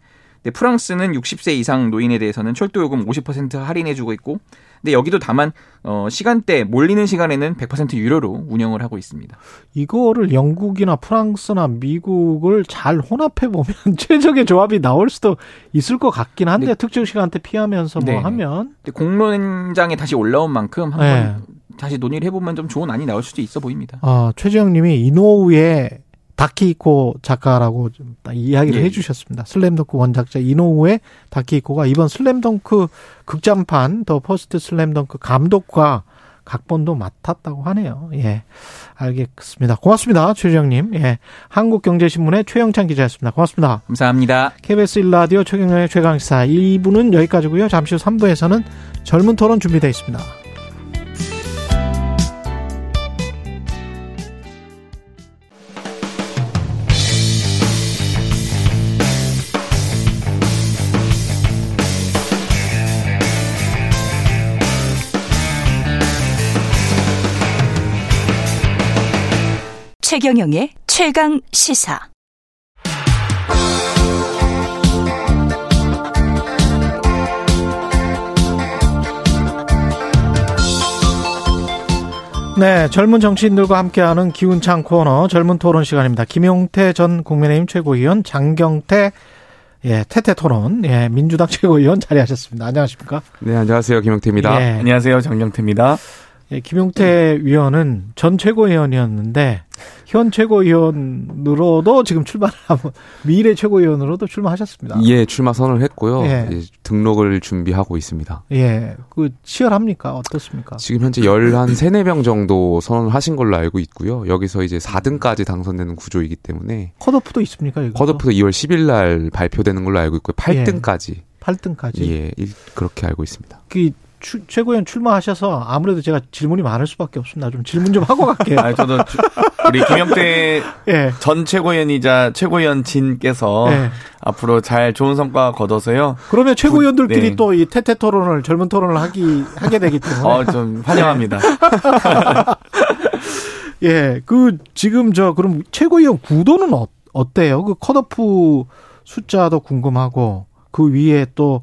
근데 프랑스는 60세 이상 노인에 대해서는 철도 요금 50% 할인해 주고 있고 근데 여기도 다만 어 시간대 몰리는 시간에는 100% 유료로 운영을 하고 있습니다. 이거를 영국이나 프랑스나 미국을 잘 혼합해 보면 최적의 조합이 나올 수도 있을 것 같긴 한데 네. 특정 시간대 피하면서 뭐 네. 하면 공론장에 다시 올라온 만큼 한번 네. 다시 논의를 해보면 좀 좋은 안이 나올 수도 있어 보입니다. 어, 최지영님이 이노우에 다케히코 작가라고 좀 이야기를 예. 해주셨습니다. 슬램덩크 원작자 이노우에 다케히코가 이번 슬램덩크 극장판 더 퍼스트 슬램덩크 감독과 각본도 맡았다고 하네요. 예, 알겠습니다. 고맙습니다, 최지영님. 예, 한국경제신문의 최영찬 기자였습니다. 고맙습니다. 감사합니다. KBS 1라디오 최경영의 최강시사 2부는 여기까지고요. 잠시 후 3부에서는 젊은 토론 준비되어 있습니다. 최경영의 최강 시사. 네, 젊은 정치인들과 함께하는 기운찬 코너 젊은 토론 시간입니다. 김용태 전 국민의힘 최고위원, 장경태 예, 태태 토론, 예, 민주당 최고위원 자리하셨습니다. 안녕하십니까? 네, 안녕하세요. 김영태입니다. 예. 안녕하세요. 정경태입니다. 예, 김용태 위원은 전 최고위원이었는데 현 최고위원으로도 지금 출마를 하고 미래 최고위원으로도 출마하셨습니다. 예, 출마 선언을 했고요. 예. 이제 등록을 준비하고 있습니다. 예, 그 치열합니까? 어떻습니까? 지금 현재 13, 3, 4명 정도 선언을 하신 걸로 알고 있고요. 여기서 이제 4등까지 당선되는 구조이기 때문에 컷오프도 있습니까? 이거? 컷오프가 2월 10일 날 발표되는 걸로 알고 있고요. 8등까지. 8등까지. 예, 일- 그렇게 알고 있습니다. 그 추- 최고위원 출마하셔서 아무래도 제가 질문이 많을 수밖에 없습니다. 좀 질문 좀 하고 갈게요. 아, 저도 주- 우리 김영태 예. 전 최고위원이자 최고위원 진께서 예. 앞으로 잘 좋은 성과 거둬서요. 그러면 최고위원들끼리 네. 또이 태태 토론을 젊은 토론을 하기 하게 되기 때문에 어, 좀 환영합니다. 예, 그 지금 저 그럼 최고위원 구도는 어, 어때요? 그 컷오프 숫자도 궁금하고 그 위에 또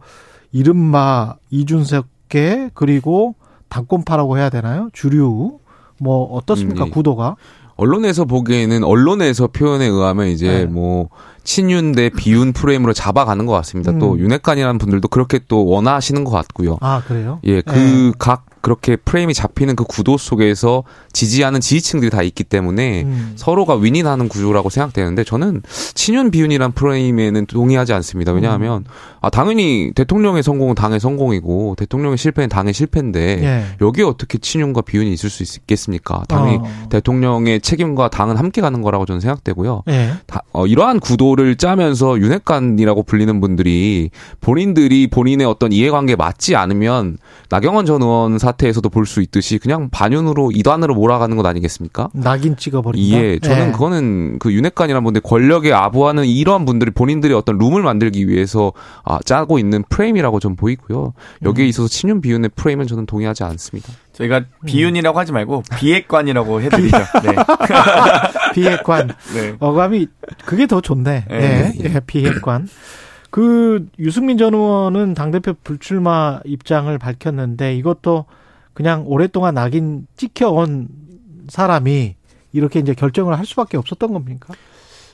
이른바 이준석 계 그리고 당권파라고 해야 되나요? 주류 뭐 어떻습니까 음, 예. 구도가? 언론에서 보기에는 언론에서 표현에 의하면 이제 네. 뭐 친윤 대 비윤 프레임으로 잡아가는 것 같습니다. 음. 또 윤핵관이라는 분들도 그렇게 또 원하시는 것 같고요. 아 그래요? 예, 그각 그렇게 프레임이 잡히는 그 구도 속에서 지지하는 지지층들이 다 있기 때문에 음. 서로가 윈윈하는 구조라고 생각되는데 저는 친윤 비윤이란 프레임에는 동의하지 않습니다. 왜냐하면 아 당연히 대통령의 성공은 당의 성공이고 대통령의 실패는 당의 실패인데 예. 여기에 어떻게 친윤과 비윤이 있을 수 있겠습니까? 당연히 어. 대통령의 책임과 당은 함께 가는 거라고 저는 생각되고요. 예. 다- 어, 이러한 구도를 짜면서 윤핵관이라고 불리는 분들이 본인들이 본인의 어떤 이해관계에 맞지 않으면 나경원 전 의원 사 태에서도 볼 수 있듯이 그냥 반윤으로 이단으로 몰아가는 것 아니겠습니까? 낙인 찍어버린다. 예, 저는 예. 그거는 그 윤핵관이라는 분들 권력에 아부하는 이러한 분들이 본인들의 어떤 룸을 만들기 위해서 아, 짜고 있는 프레임이라고 좀 보이고요. 여기에 있어서 친윤 비윤의 프레임은 저는 동의하지 않습니다. 저희가 비윤이라고 하지 말고 비핵관이라고 해드리죠. 네. 비핵관. 네. 어감이 그게 더 좋네. 네. 예, 예, 비핵관. 그 유승민 전 의원은 당대표 불출마 입장을 밝혔는데 이것도 그냥 오랫동안 낙인 찍혀온 사람이 이렇게 이제 결정을 할 수밖에 없었던 겁니까?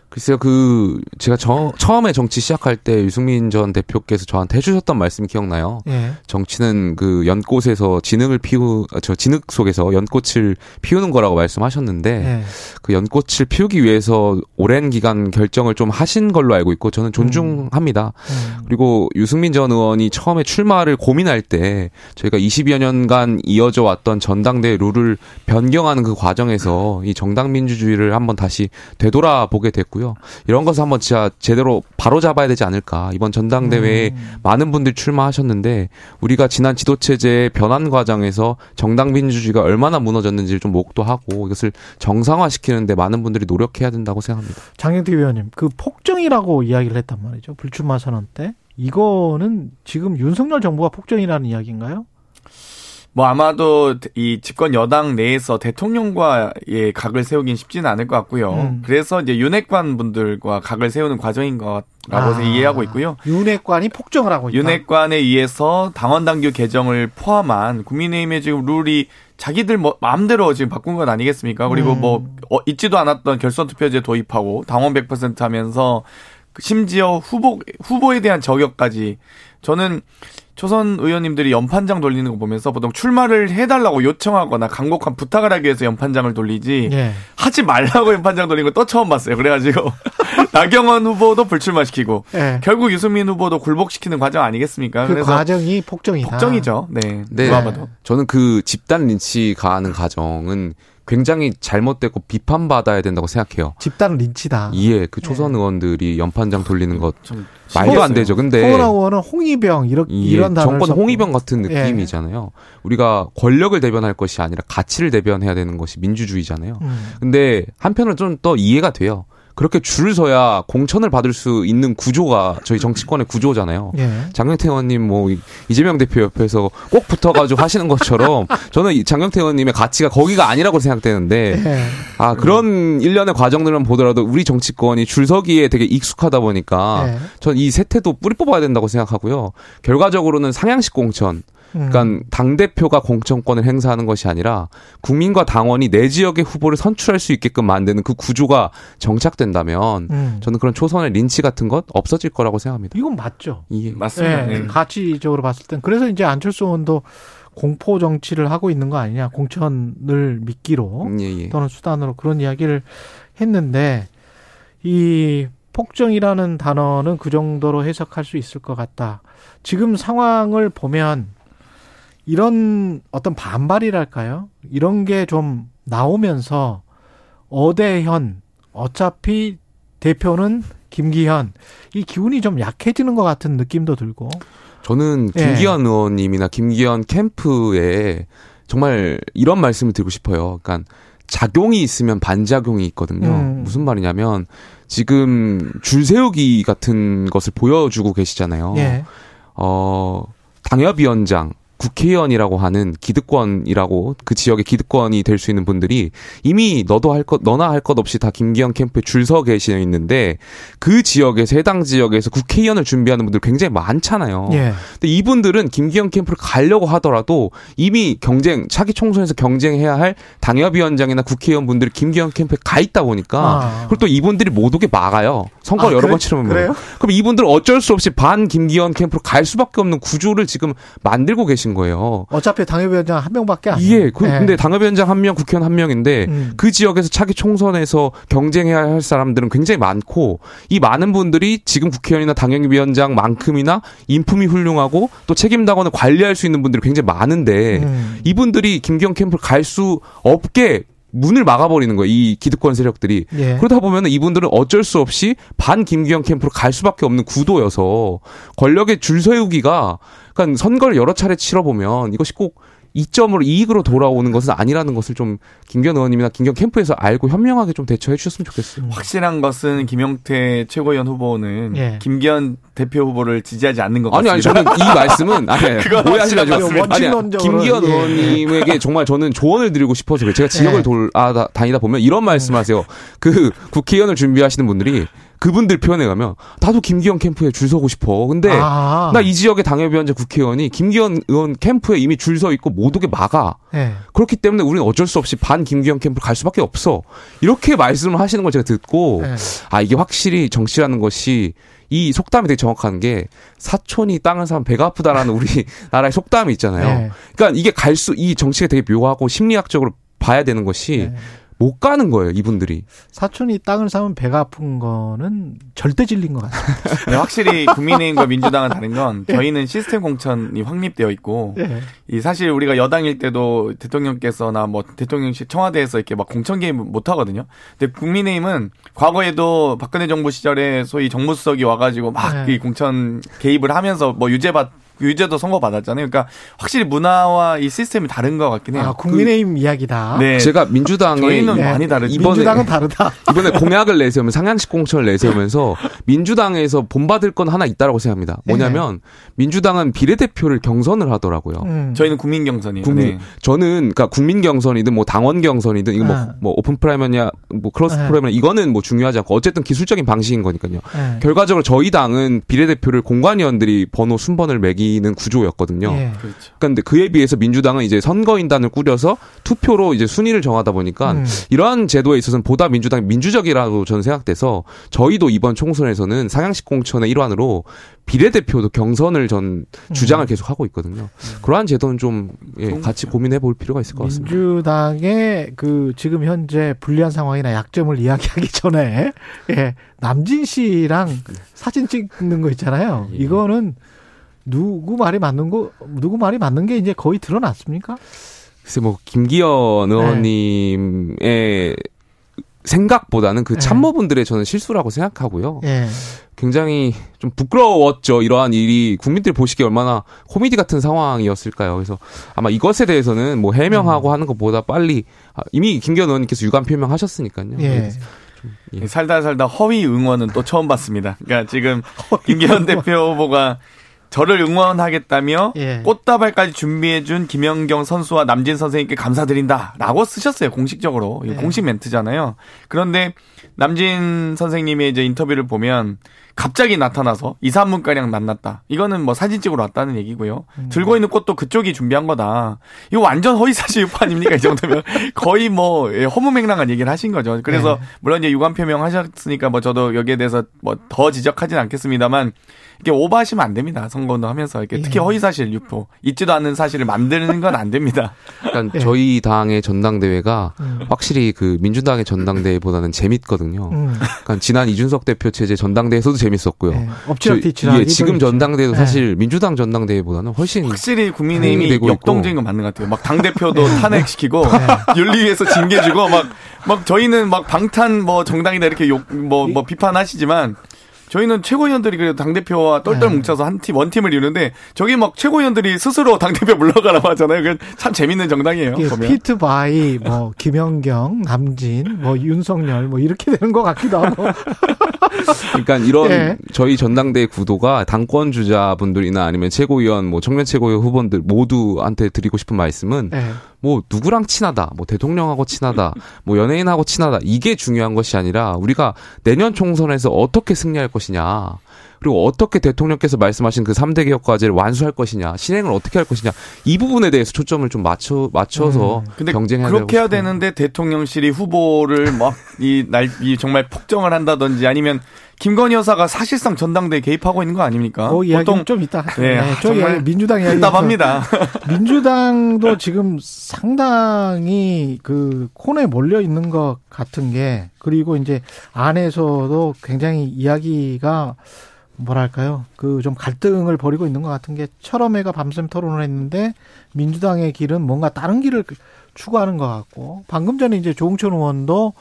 글쎄요, 그, 제가 저, 처음에 정치 시작할 때 유승민 전 대표께서 저한테 해주셨던 말씀 기억나요? 예. 정치는 그 연꽃에서 진흙을 피우, 아, 저 진흙 속에서 연꽃을 피우는 거라고 말씀하셨는데, 예. 그 연꽃을 피우기 위해서 오랜 기간 결정을 좀 하신 걸로 알고 있고, 저는 존중합니다. 음. 그리고 유승민 전 의원이 처음에 출마를 고민할 때, 저희가 20여 년간 이어져 왔던 전당대 룰을 변경하는 그 과정에서 이 정당 민주주의를 한번 다시 되돌아보게 됐고 요. 이런 것을 한번 진짜 제대로 바로 잡아야 되지 않을까. 이번 전당대회에 많은 분들이 출마하셨는데 우리가 지난 지도체제의 변환 과정에서 정당 민주주의가 얼마나 무너졌는지를 좀 목도하고 이것을 정상화시키는데 많은 분들이 노력해야 된다고 생각합니다. 장영태 위원님, 그 폭정이라고 이야기를 했단 말이죠. 불출마 선언 때. 이거는 지금 윤석열 정부가 폭정이라는 이야기인가요? 뭐 아마도 이 집권 여당 내에서 대통령과의 각을 세우긴 쉽지는 않을 것 같고요. 음. 그래서 이제 윤핵관 분들과 각을 세우는 과정인 것라고 아. 이해하고 있고요. 윤핵관이 폭정을 하고 있다. 윤핵관에 의해서 당원 당규 개정을 포함한 국민의힘의 지금 룰이 자기들 뭐 마음대로 지금 바꾼 건 아니겠습니까? 그리고 음. 뭐 어, 있지도 않았던 결선 투표제 도입하고 당원 100% 하면서 그 심지어 후보 후보에 대한 저격까지 저는 초선 의원님들이 연판장 돌리는 거 보면서 보통 출마를 해달라고 요청하거나 강력한 부탁을 하기 위해서 연판장을 돌리지 예. 하지 말라고 연판장 돌리는 거또 처음 봤어요. 그래가지고 나경원 후보도 불출마시키고 예. 결국 유승민 후보도 굴복시키는 과정 아니겠습니까? 그 그래서 과정이 폭정이다. 폭정이죠. 네. 네. 누가 봐도. 저는 그 집단 린치 가하는 과정은 굉장히 잘못됐고 비판받아야 된다고 생각해요. 집단 린치다. 예, 그 초선 의원들이 연판장 돌리는 것좀 말도 안 되죠. 근데 코로나 의원은 홍위병 이런 예, 이런 단어를 정권 썼고. 홍위병 같은 예. 느낌이잖아요. 우리가 권력을 대변할 것이 아니라 가치를 대변해야 되는 것이 민주주의잖아요. 음. 근데 한편으로 좀 더 이해가 돼요. 그렇게 줄을 서야 공천을 받을 수 있는 구조가 저희 정치권의 구조잖아요. 예. 장경태 의원님 뭐 이- 이재명 대표 옆에서 꼭 붙어가지고 하시는 것처럼 저는 이 장경태 의원님의 가치가 거기가 아니라고 생각되는데 예. 아 그런 일련의 과정들만 보더라도 우리 정치권이 줄서기에 되게 익숙하다 보니까 예. 전이 세태도 뿌리 뽑아야 된다고 생각하고요. 결과적으로는 상향식 공천 음. 그러니까 당 대표가 공천권을 행사하는 것이 아니라 국민과 당원이 내 지역의 후보를 선출할 수 있게끔 만드는 그 구조가 정착된다면 음. 저는 그런 초선의 린치 같은 것 없어질 거라고 생각합니다. 이건 맞죠. 예. 맞습니다. 예. 네. 가치적으로 봤을 땐 그래서 이제 안철수 의원도 공포 정치를 하고 있는 거 아니냐. 공천을 미끼로 예, 예. 또는 수단으로 그런 이야기를 했는데 이 폭정이라는 단어는 그 정도로 해석할 수 있을 것 같다. 지금 상황을 보면 이런 어떤 반발이랄까요? 이런 게 좀 나오면서 어대현 어차피 대표는 김기현 이 기운이 좀 약해지는 것 같은 느낌도 들고 저는 예. 김기현 의원님이나 김기현 캠프에 정말 이런 말씀을 드리고 싶어요. 그러니까 작용이 있으면 반작용이 있거든요. 음. 무슨 말이냐면 지금 줄 세우기 같은 것을 보여주고 계시잖아요. 예. 어, 당협위원장, 국회의원이라고 하는 기득권이라고 그 지역의 기득권이 될 수 있는 분들이 이미 너도 할 것, 너나 할 것 없이 다 김기현 캠프에 줄 서 계시어 있는데 그 지역에서 해당 지역에서 국회의원을 준비하는 분들 굉장히 많잖아요. 예. 근데 이분들은 김기현 캠프를 가려고 하더라도 이미 경쟁, 차기 총선에서 경쟁해야 할 당협위원장이나 국회의원 분들이 김기현 캠프에 가 있다 보니까 아. 그리고 또 이분들이 못 오게 막아요. 선거 아, 여러 그래? 번 치르면. 그래요? 그럼 이분들 은 어쩔 수 없이 반 김기현 캠프로 갈 수밖에 없는 구조를 지금 만들고 계신 것인 거예요. 어차피 당협위원장 한 명밖에 안. 예, 그, 네. 근데 당협위원장 한 명, 국회의원 한 명인데 음. 그 지역에서 차기 총선에서 경쟁해야 할 사람들은 굉장히 많고 이 많은 분들이 지금 국회의원이나 당협위원장만큼이나 인품이 훌륭하고 또 책임당원을 관리할 수 있는 분들이 굉장히 많은데 음. 이분들이 김기현 캠프를 갈 수 없게 문을 막아버리는 거예요. 이 기득권 세력들이. 예. 그러다 보면 이분들은 어쩔 수 없이 반 김기현 캠프로 갈 수밖에 없는 구도여서 권력의 줄 세우기가 그러니까 선거를 여러 차례 치러보면 이것이 꼭 이점으로 이익으로 돌아오는 것은 아니라는 것을 좀 김기현 의원님이나 김기현 캠프에서 알고 현명하게 좀 대처해 주셨으면 좋겠어요. 확실한 것은 김용태 최고위원 후보는 예. 김기현 대표 후보를 지지하지 않는 것 아니 같습니다. 아니 저는 이 말씀은 아니 아니, 그건 오해하지 마시고. 아니 김기현 예. 의원님에게 정말 저는 조언을 드리고 싶어서. 제가 지역을 예. 돌아 다니다 보면 이런 말씀하세요. 그 국회의원을 준비하시는 분들이 그분들 표현에 가면 나도 김기현 캠프에 줄 서고 싶어. 근데 아. 나이 지역의 당협위원장 국회의원이 김기현 의원 캠프에 이미 줄 서 있고 못 오게 막아. 예. 그렇기 때문에 우리는 어쩔 수 없이 반 김기현 캠프를 갈 수밖에 없어. 이렇게 말씀을 하시는 걸 제가 듣고 네. 아 이게 확실히 정치라는 것이 이 속담이 되게 정확한 게 사촌이 땅을 사면 배가 아프다라는 우리 나라의 속담이 있잖아요. 네. 그러니까 이게 갈 수 이 정치가 되게 묘하고 심리학적으로 봐야 되는 것이 못 가는 거예요 이분들이. 사촌이 땅을 사면 배가 아픈 거는 절대 진리인 것 같아요. 네, 확실히 국민의힘과 민주당은 다른 건 저희는 시스템 공천이 확립되어 있고 예. 이 사실 우리가 여당일 때도 대통령께서나 뭐 대통령실 청와대에서 이렇게 막 공천 개입 못 하거든요. 근데 국민의힘은 과거에도 박근혜 정부 시절에 소위 정무수석이 와가지고 막 네. 이 공천 개입을 하면서 뭐 유죄받 유죄도 선고 받았잖아요. 그러니까 확실히 문화와 이 시스템이 다른 것 같긴 해요. 아, 국민의힘 이야기다. 네. 제가 민주당의 저희는 이- 많이 다르죠. 이번에 민주당은 다르다. 이번에 공약을 내세우면 상향식 공천을 내세우면서 민주당에서 본받을 건 하나 있다라고 생각합니다. 뭐냐면 민주당은 비례대표를 경선을 하더라고요. 음. 저희는 국민 경선이에요. 국민 네. 저는 그러니까 국민 경선이든 뭐 당원 경선이든 이거 뭐, 아. 뭐 open primary냐 뭐 closed 아. primary냐 이거는 뭐 중요하지 않고 어쨌든 기술적인 방식인 거니까요. 예. 결과적으로 저희 당은 비례대표를 공관위원들이 번호 순번을 매기 는 구조였거든요. 예. 그렇죠. 그런데 그에 비해서 민주당은 이제 선거인단을 꾸려서 투표로 이제 순위를 정하다 보니까 음. 이러한 제도에 있어서는 보다 민주당이 민주적이라고 저는 생각돼서 저희도 이번 총선에서는 상향식 공천의 일환으로 비례대표도 경선을 전 주장을 음. 계속 하고 있거든요. 그러한 제도는 좀 예, 같이 고민해 볼 필요가 있을 것 같습니다. 민주당의 그 지금 현재 불리한 상황이나 약점을 이야기하기 전에 예, 남진 씨랑 사진 찍는 거 있잖아요. 예. 이거는 누구 말이 맞는 거 누구 말이 맞는 게 이제 거의 드러났습니까? 글쎄 뭐 김기현 의원님의 생각보다는 그 네. 참모분들의 저는 실수라고 생각하고요. 예. 굉장히 좀 부끄러웠죠. 이러한 일이 국민들이 보시기에 얼마나 코미디 같은 상황이었을까요. 그래서 아마 이것에 대해서는 뭐 음. 해명하고 하는 것보다 빨리 아, 이미 김기현 의원님께서 유감 표명하셨으니까요. 예. 예. 살다 살다 허위 응원은 또 처음 봤습니다. 그러니까 지금 김기현 대표 후보가 저를 응원하겠다며 예. 꽃다발까지 준비해준 김연경 선수와 남진 선생님께 감사드린다라고 쓰셨어요 공식적으로 예. 공식 멘트잖아요. 그런데 남진 선생님의 이제 인터뷰를 보면 갑자기 나타나서 2, 3분 가량 만났다. 이거는 뭐 사진 찍으러 왔다는 얘기고요. 음. 들고 있는 꽃도 그쪽이 준비한 거다. 이거 완전 허위사실 유포 아닙니까 이 정도면 거의 뭐 예, 허무맹랑한 얘기를 하신 거죠. 그래서 네. 물론 이제 유감 표명하셨으니까 뭐 저도 여기에 대해서 뭐 더 지적하진 않겠습니다만 이게 오버하시면 안 됩니다. 선거운동 하면서 이렇게 특히 예. 허위사실 유포 있지도 않는 사실을 만드는 건 안 됩니다. 그러니까 예. 저희 당의 전당대회가 음. 확실히 그 민주당의 전당대회보다는 재밌거든요. 음. 그러니까 지난 이준석 대표 체제 전당대회에서도 재밌었고요. 예. 엎치락뒤치락 저- 예, 지금. 전당대회도 예. 사실 민주당 전당대회보다는 훨씬 확실히 국민의힘이. 역동적인 건 맞는 것 같아요. 막 당 대표도 탄핵시키고 윤리위에서 징계주고 막, 막 저희는 막 방탄 뭐 정당이다 이렇게 욕, 뭐, 뭐 비판하시지만 저희는 최고위원들이 그래도 당대표와 똘똘 네. 뭉쳐서 한 팀, 원팀을 이루는데 저기 막 최고위원들이 스스로 당대표 물러가라고 하잖아요. 그참 재밌는 정당이에요. 보면. feat by 뭐 김연경, 남진, 뭐 윤석열 뭐 이렇게 되는 것 같기도 하고. 그러니까 이런 예. 저희 전당대회 구도가 당권 주자분들이나 아니면 최고위원, 뭐 청년 최고위원 후보들 모두한테 드리고 싶은 말씀은 예. 뭐 누구랑 친하다, 뭐 대통령하고 친하다, 뭐 연예인하고 친하다 이게 중요한 것이 아니라 우리가 내년 총선에서 어떻게 승리할 것이냐. 그리고 어떻게 대통령께서 말씀하신 그 3대 개혁 과제를 완수할 것이냐, 실행을 어떻게 할 것이냐 이 부분에 대해서 초점을 좀 맞춰 맞춰서 음. 근데 경쟁해야 그렇게 해야. 되는데 대통령실이 후보를 막 이 날 이 정말 폭정을 한다든지 아니면 김건희 여사가 사실상 전당대에 개입하고 있는 거 아닙니까? 그 이야기는 좀 이따. 네, 네, 저 정말 민주당 이야기. 답답합니다. 민주당도 지금 상당히 그 콘에 몰려 있는 것 같은 게 그리고 이제 안에서도 굉장히 이야기가 뭐랄까요 그 좀 갈등을 벌이고 있는 것 같은 게 철험회가 밤샘 토론을 했는데 민주당의 길은 뭔가 다른 길을 추구하는 것 같고 방금 전에 이제 조홍천 의원도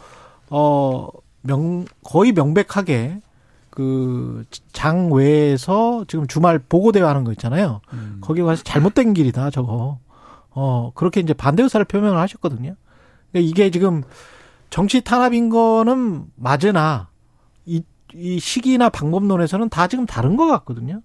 어 명 거의 명백하게 그 장 외에서 지금 주말 보고 대회 하는 거 있잖아요. 거기 가서 잘못된 길이다 저거. 어 그렇게 이제 반대 의사를 표명을 하셨거든요. 그러니까 이게 지금 정치 탄압인 거는 맞으나 이, 이 시기나 방법론에서는 다 지금 다른 것 같거든요.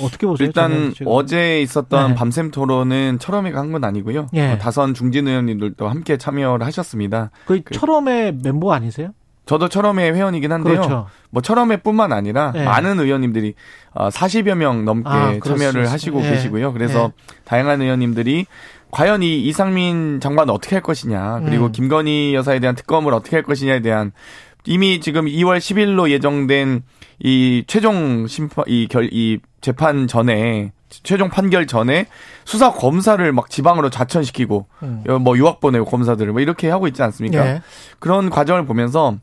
어떻게 보세요? 일단? 어제 있었던 네. 밤샘 토론은 철험이가 한 건 아니고요. 예. 어, 다선 중진 의원님들도 함께 참여를 하셨습니다. 그 철험의 멤버 아니세요? 저도 철험의 회원이긴 한데요. 그렇죠. 뭐 철험회뿐만 아니라 네. 많은 의원님들이 어, 40여 명 넘게 아, 참여를. 하시고 예. 계시고요. 그래서 다양한 의원님들이 과연 이 이상민 장관 어떻게 할 것이냐, 그리고 음. 김건희 여사에 대한 특검을 어떻게 할 것이냐에 대한 이미 지금 2월 10일로 예정된 이 최종 심판 이 결 이 재판 전에 최종 판결 전에 수사 검사를 막 지방으로 자천시키고 음. 뭐 유학 보내고 검사들을 뭐 이렇게 하고 있지 않습니까? 예. 그런 과정을 보면서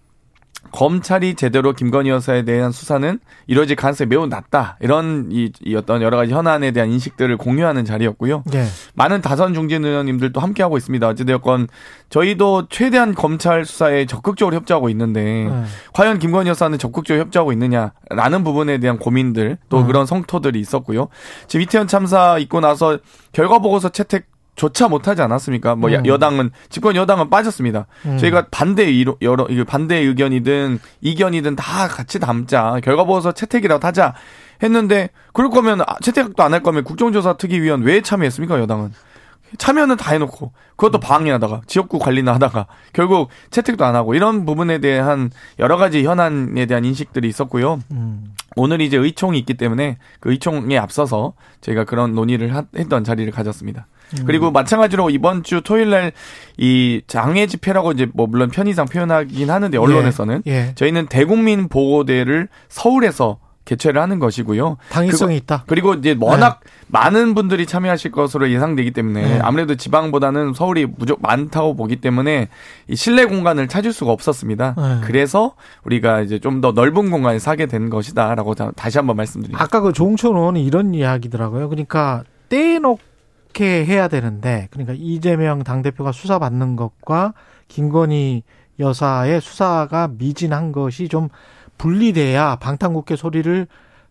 검찰이 제대로 김건희 여사에 대한 수사는 이루어질 가능성이 매우 낮다. 이런 이, 이 어떤 여러 가지 현안에 대한 인식들을 공유하는 자리였고요. 예. 많은 다선 중진 의원님들도 함께 하고 있습니다. 어찌되었건 저희도 최대한 검찰 수사에 적극적으로 협조하고 있는데 네. 과연 김건희 여사는 적극적으로 협조하고 있느냐라는 부분에 대한 고민들 또 음. 그런 성토들이 있었고요. 지금 이태원 참사 있고 나서 결과 보고서 채택 조차 못하지 않았습니까? 뭐 야- 음. 여당은 집권 여당은 빠졌습니다. 음. 저희가 반대 의 여러 반대 의견이든 이견이든 다 같이 담자 결과 보고서 채택이라도 하자 했는데 그럴 거면 아, 채택도 안 할 거면 국정조사 특위위원 왜 참여했습니까 여당은? 참여는 다 해놓고 그것도 방해하다가 지역구 관리나 하다가 결국 채택도 안 하고 이런 부분에 대한 여러 가지 현안에 대한 인식들이 있었고요. 음. 오늘 이제 의총이 있기 때문에 그 의총에 앞서서 저희가 그런 논의를 하- 했던 자리를 가졌습니다. 음. 그리고 마찬가지로 이번 주 토요일 날 이 장애 집회라고 이제 뭐 물론 편의상 표현하긴 하는데 언론에서는 예. 저희는 대국민 보고대를 서울에서 개최를 하는 것이고요. 당위성이 그거- 있다. 그리고 이제 워낙 많은 분들이 참여하실 것으로 예상되기 때문에 네. 아무래도 지방보다는 서울이 무조 많다고 보기 때문에 이 실내 공간을 찾을 수가 없었습니다. 네. 그래서 우리가 이제 좀 더 넓은 공간에 사게 된 것이다라고 다- 다시 한번 말씀드립니다. 아까 그 조홍천 의원이 이런 이야기더라고요. 그러니까 떼놓 게 해야 되는데, 그러니까 이재명 당대표가 수사받는 것과 김건희 여사의 수사가 미진한 것이 좀 분리돼야 방탄국회 소리를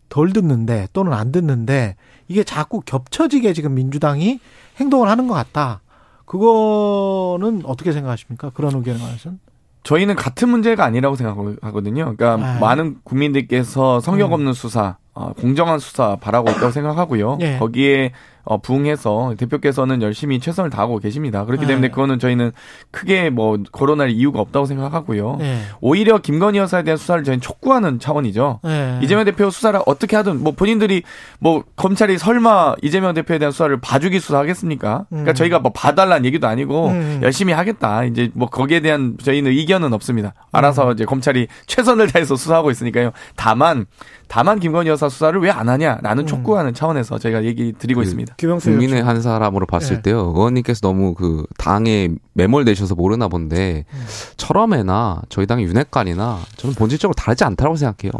덜 듣는데 또는 안 듣는데 이게 자꾸 겹쳐지게 지금 민주당이 행동을 하는 것 같다. 그거는 어떻게 생각하십니까? 그런 의견에 관해서는? 저희는 같은 문제가 아니라고 생각하거든요. 그러니까 아. 많은 국민들께서 성역 음. 없는 수사, 어, 공정한 수사 바라고 있다고 생각하고요. 예. 거기에 어, 부응해서 대표께서는 열심히 최선을 다하고 계십니다. 그렇기 예. 때문에 그거는 저희는 크게 뭐 거론할 이유가 없다고 생각하고요. 예. 오히려 김건희 여사에 대한 수사를 저희는 촉구하는 차원이죠. 예. 이재명 대표 수사를 어떻게 하든 뭐 본인들이 뭐 검찰이 설마 이재명 대표에 대한 수사를 봐주기 수사하겠습니까? 그러니까 음. 저희가 뭐 봐달라는 얘기도 아니고 음. 열심히 하겠다. 이제 뭐 거기에 대한 저희는 의견은 없습니다. 알아서 이제 검찰이 최선을 다해서 수사하고 있으니까요. 다만 다만 김건희 여사 수사를 왜 안 하냐라는 음. 촉구하는 차원에서 저희가 얘기 드리고 그 있습니다. 김영수 국민의. 한 사람으로 봤을 예. 때요. 의원님께서 너무 그 당에 매몰되셔서 모르나 본데 음. 철험회나 저희 당의 윤핵관이나 저는 본질적으로 다르지 않다고 생각해요.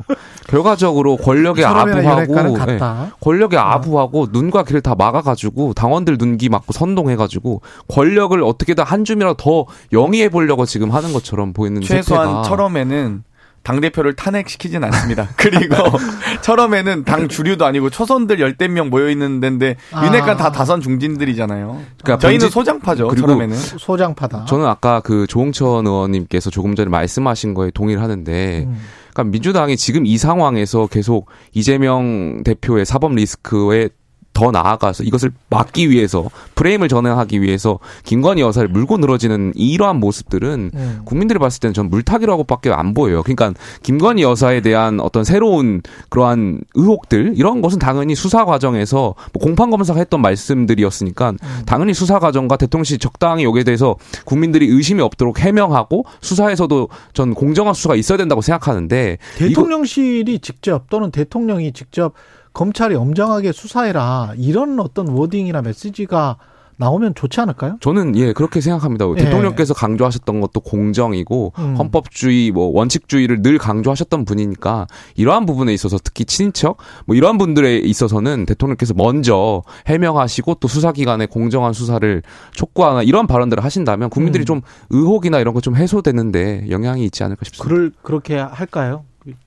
결과적으로 권력에 아부하고 같다. 권력에 아부하고 눈과 귀를 다 막아가지고 당원들 눈기 막고 선동해가지고 권력을 어떻게든 한 줌이라도 더 영위해 보려고 지금 하는 것처럼 보이는 최소한 철험에는 당 대표를 탄핵시키진 않습니다. 그리고 철험에는 당 주류도 아니고 초선들 열댓 명 모여 있는 데인데 아. 윤핵관 다 다선 중진들이잖아요. 그러니까 저희는 본질- 소장파죠. 그리고 철험에는. 소장파다. 저는 아까 그 조홍천 의원님께서 조금 전에 말씀하신 거에 동의를 하는데 음. 그러니까 민주당이 지금 이 상황에서 계속 이재명 대표의 사법 리스크에 더 나아가서 이것을 막기 위해서 프레임을 전환하기 위해서 김건희 여사를 물고 늘어지는 이러한 모습들은 음. 국민들이 봤을 때는 전 물타기라고밖에 안 보여요. 그러니까 김건희 여사에 대한 어떤 새로운 그러한 의혹들 이런 것은 당연히 수사 과정에서 뭐 공판 검사가 했던 말씀들이었으니까 당연히 수사 과정과 대통령실 적당히 여기에 대해서 국민들이 의심이 없도록 해명하고 수사에서도 전 공정한 수사가 있어야 된다고 생각하는데 대통령실이 직접 또는 대통령이 직접 검찰이 엄정하게 수사해라 이런 어떤 워딩이나 메시지가 나오면 좋지 않을까요? 저는 예 그렇게 생각합니다. 예. 대통령께서 강조하셨던 것도 공정이고 음. 헌법주의 뭐 원칙주의를 늘 강조하셨던 분이니까 이러한 부분에 있어서 특히 친인척 뭐 이러한 분들에 있어서는 대통령께서 먼저 해명하시고 또 수사기관의 공정한 수사를 촉구하나 이런 발언들을 하신다면 국민들이 음. 좀 의혹이나 이런 거 좀 해소되는데 영향이 있지 않을까 싶습니다. 그럴 그렇게 할까요?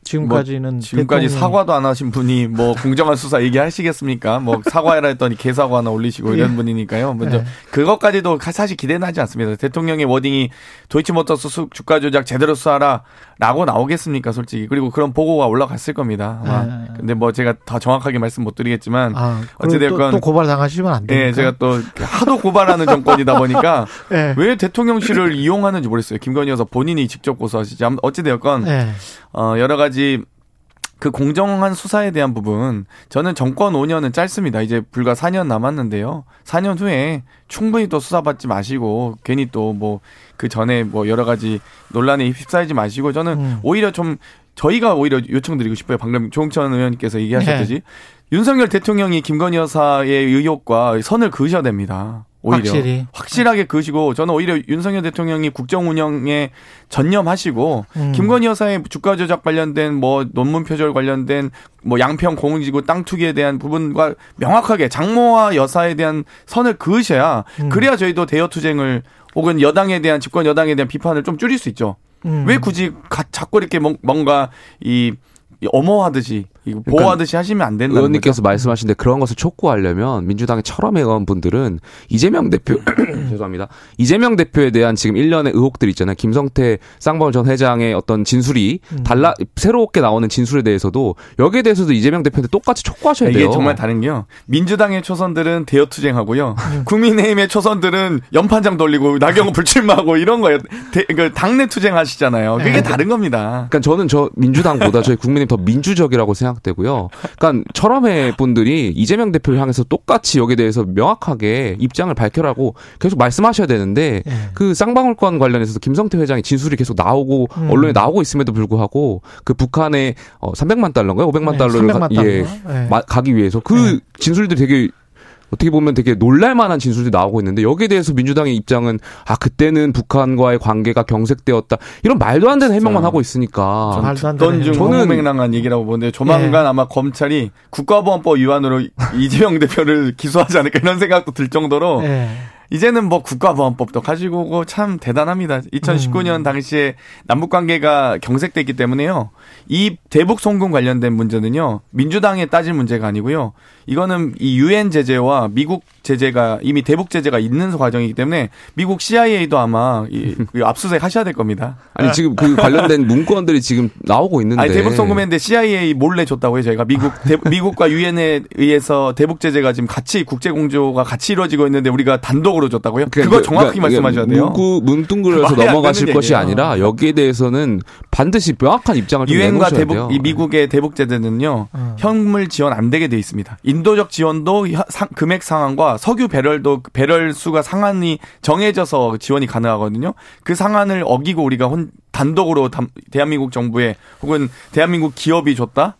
지금까지는 뭐 지금까지 대통령이- 사과도 안 하신 분이 뭐 공정한 수사 얘기하시겠습니까? 뭐 사과해라 했더니 개사과 하나 올리시고 이런 예. 분이니까요. 먼저 예. 그것까지도 사실 기대는 하지 않습니다. 대통령의 워딩이 도이치모터스 수- 주가 조작 제대로 수사라라고 나오겠습니까, 솔직히. 그리고 그런 보고가 올라갔을 겁니다. 아마. 예. 근데 뭐 제가 더 정확하게 말씀 못 드리겠지만 아, 어찌됐건 또, 또 고발 당하시면 안 됩니까? 예, 제가 또 하도 고발하는 정권이다 보니까 예. 왜 대통령실을 이용하는지 모르겠어요. 김건희 여사 본인이 직접 고소하시지. 어찌되었건 예. 어, 여러 가지 그 공정한 수사에 대한 부분 저는 정권 5년은 짧습니다. 이제 불과 4년 남았는데요. 4년 후에 충분히 또 수사받지 마시고 괜히 또 뭐 그 전에 뭐 여러 가지 논란에 휩싸이지 마시고 저는 음. 오히려 좀 저희가 오히려 요청드리고 싶어요. 방금 조홍천 의원님께서 얘기하셨듯이 네. 윤석열 대통령이 김건희 여사의 의혹과 선을 그으셔야 됩니다. 오히려 확실히. 확실하게 그으시고 저는 오히려 윤석열 대통령이 국정 운영에 전념하시고 음. 김건희 여사의 주가 조작 관련된 뭐 논문 표절 관련된 뭐 양평 공지구 땅 투기에 대한 부분과 명확하게 장모와 여사에 대한 선을 그으셔야 음. 그래야 저희도 대여 투쟁을 혹은 여당에 대한 집권 여당에 대한 비판을 좀 줄일 수 있죠. 음. 왜 굳이 가, 자꾸 이렇게 뭔- 뭔가 이, 이 엄호하듯이 이거 보호하듯이 하시면 안 된다는 의원님께서 거죠. 말씀하신데 그런 것을 촉구하려면 민주당의 철험의 의원분들은 이재명 대표 죄송합니다. 이재명 대표에 대한 지금 일련의 의혹들이 있잖아요. 김성태 쌍방울 전 회장의 어떤 진술이 음. 달라 새롭게 나오는 진술에 대해서도 여기에 대해서도 이재명 대표한테 똑같이 촉구하셔야 돼요. 이게 정말 다른 게요. 민주당의 초선들은 대여 투쟁하고요. 음. 국민의힘의 초선들은 연판장 돌리고 나경원 불출마하고 이런 거예요. 대, 그 당내 투쟁하시잖아요. 그게 네. 다른 겁니다. 그러니까 저는 저 민주당보다 저희 국민의힘 더 민주적이라고 생각 되고요. 그러니까 철험회 분들이 이재명 대표를 향해서 똑같이 여기에 대해서 명확하게 입장을 밝혀라고 계속 말씀하셔야 되는데 예. 그 쌍방울권 관련해서도 김성태 회장의 진술이 계속 나오고 음. 언론에 나오고 있음에도 불구하고 그 북한의 어 300만 달러인가요? 500만 네, 달러를 300만 가, 예, 달러. 예. 마- 가기 위해서 그 네. 진술들이 되게 어떻게 보면 되게 놀랄만한 진술이 나오고 있는데 여기에 대해서 민주당의 입장은 아 그때는 북한과의 관계가 경색되었다 이런 말도 안 되는 해명만 하고 있으니까 말도 안 되는 중 저는- 허무맹랑한 얘기라고 보는데 조만간 예. 아마 검찰이 국가보안법 위반으로 이재명 대표를 기소하지 않을까 이런 생각도 들 정도로 예. 이제는 뭐 국가보안법도 가지고 오고 참 대단합니다. 2019년 음. 당시에 남북 관계가 경색됐기 때문에요. 이 대북 송금 관련된 문제는요. 민주당에 따질 문제가 아니고요. 이거는 이 유엔 제재와 미국 제재가 이미 대북 제재가 있는 과정이기 때문에 미국 CIA도 아마 이, 그 압수수색 하셔야 될 겁니다. 아니 지금 그 관련된 문건들이 지금 나오고 있는데 아니 대북 송금했는데 CIA 몰래 줬다고요. 저희가 미국 대, 미국과 유엔에 의해서 대북 제재가 지금 같이 국제 공조가 같이 이루어지고 있는데 우리가 단독으로 줬다고요? 그거 그러니까 정확히 그러니까 말씀하셔야 돼요. 문구, 문둥그려서 안 넘어가실 것이 얘기예요. 아니라 여기에 대해서는 반드시 명확한 입장을 좀 유엔 과 내놓으셔야 대북 돼요. 이 미국의 대북 제재는요 어. 현물 지원 안 되게 돼 있습니다. 인도적 지원도 혀- 상- 금액 상한과 석유 배럴도 배럴 수가 상한이 정해져서 지원이 가능하거든요. 그 상한을 어기고 우리가 혼, 단독으로 담- 대한민국 정부에 혹은 대한민국 기업이 줬다.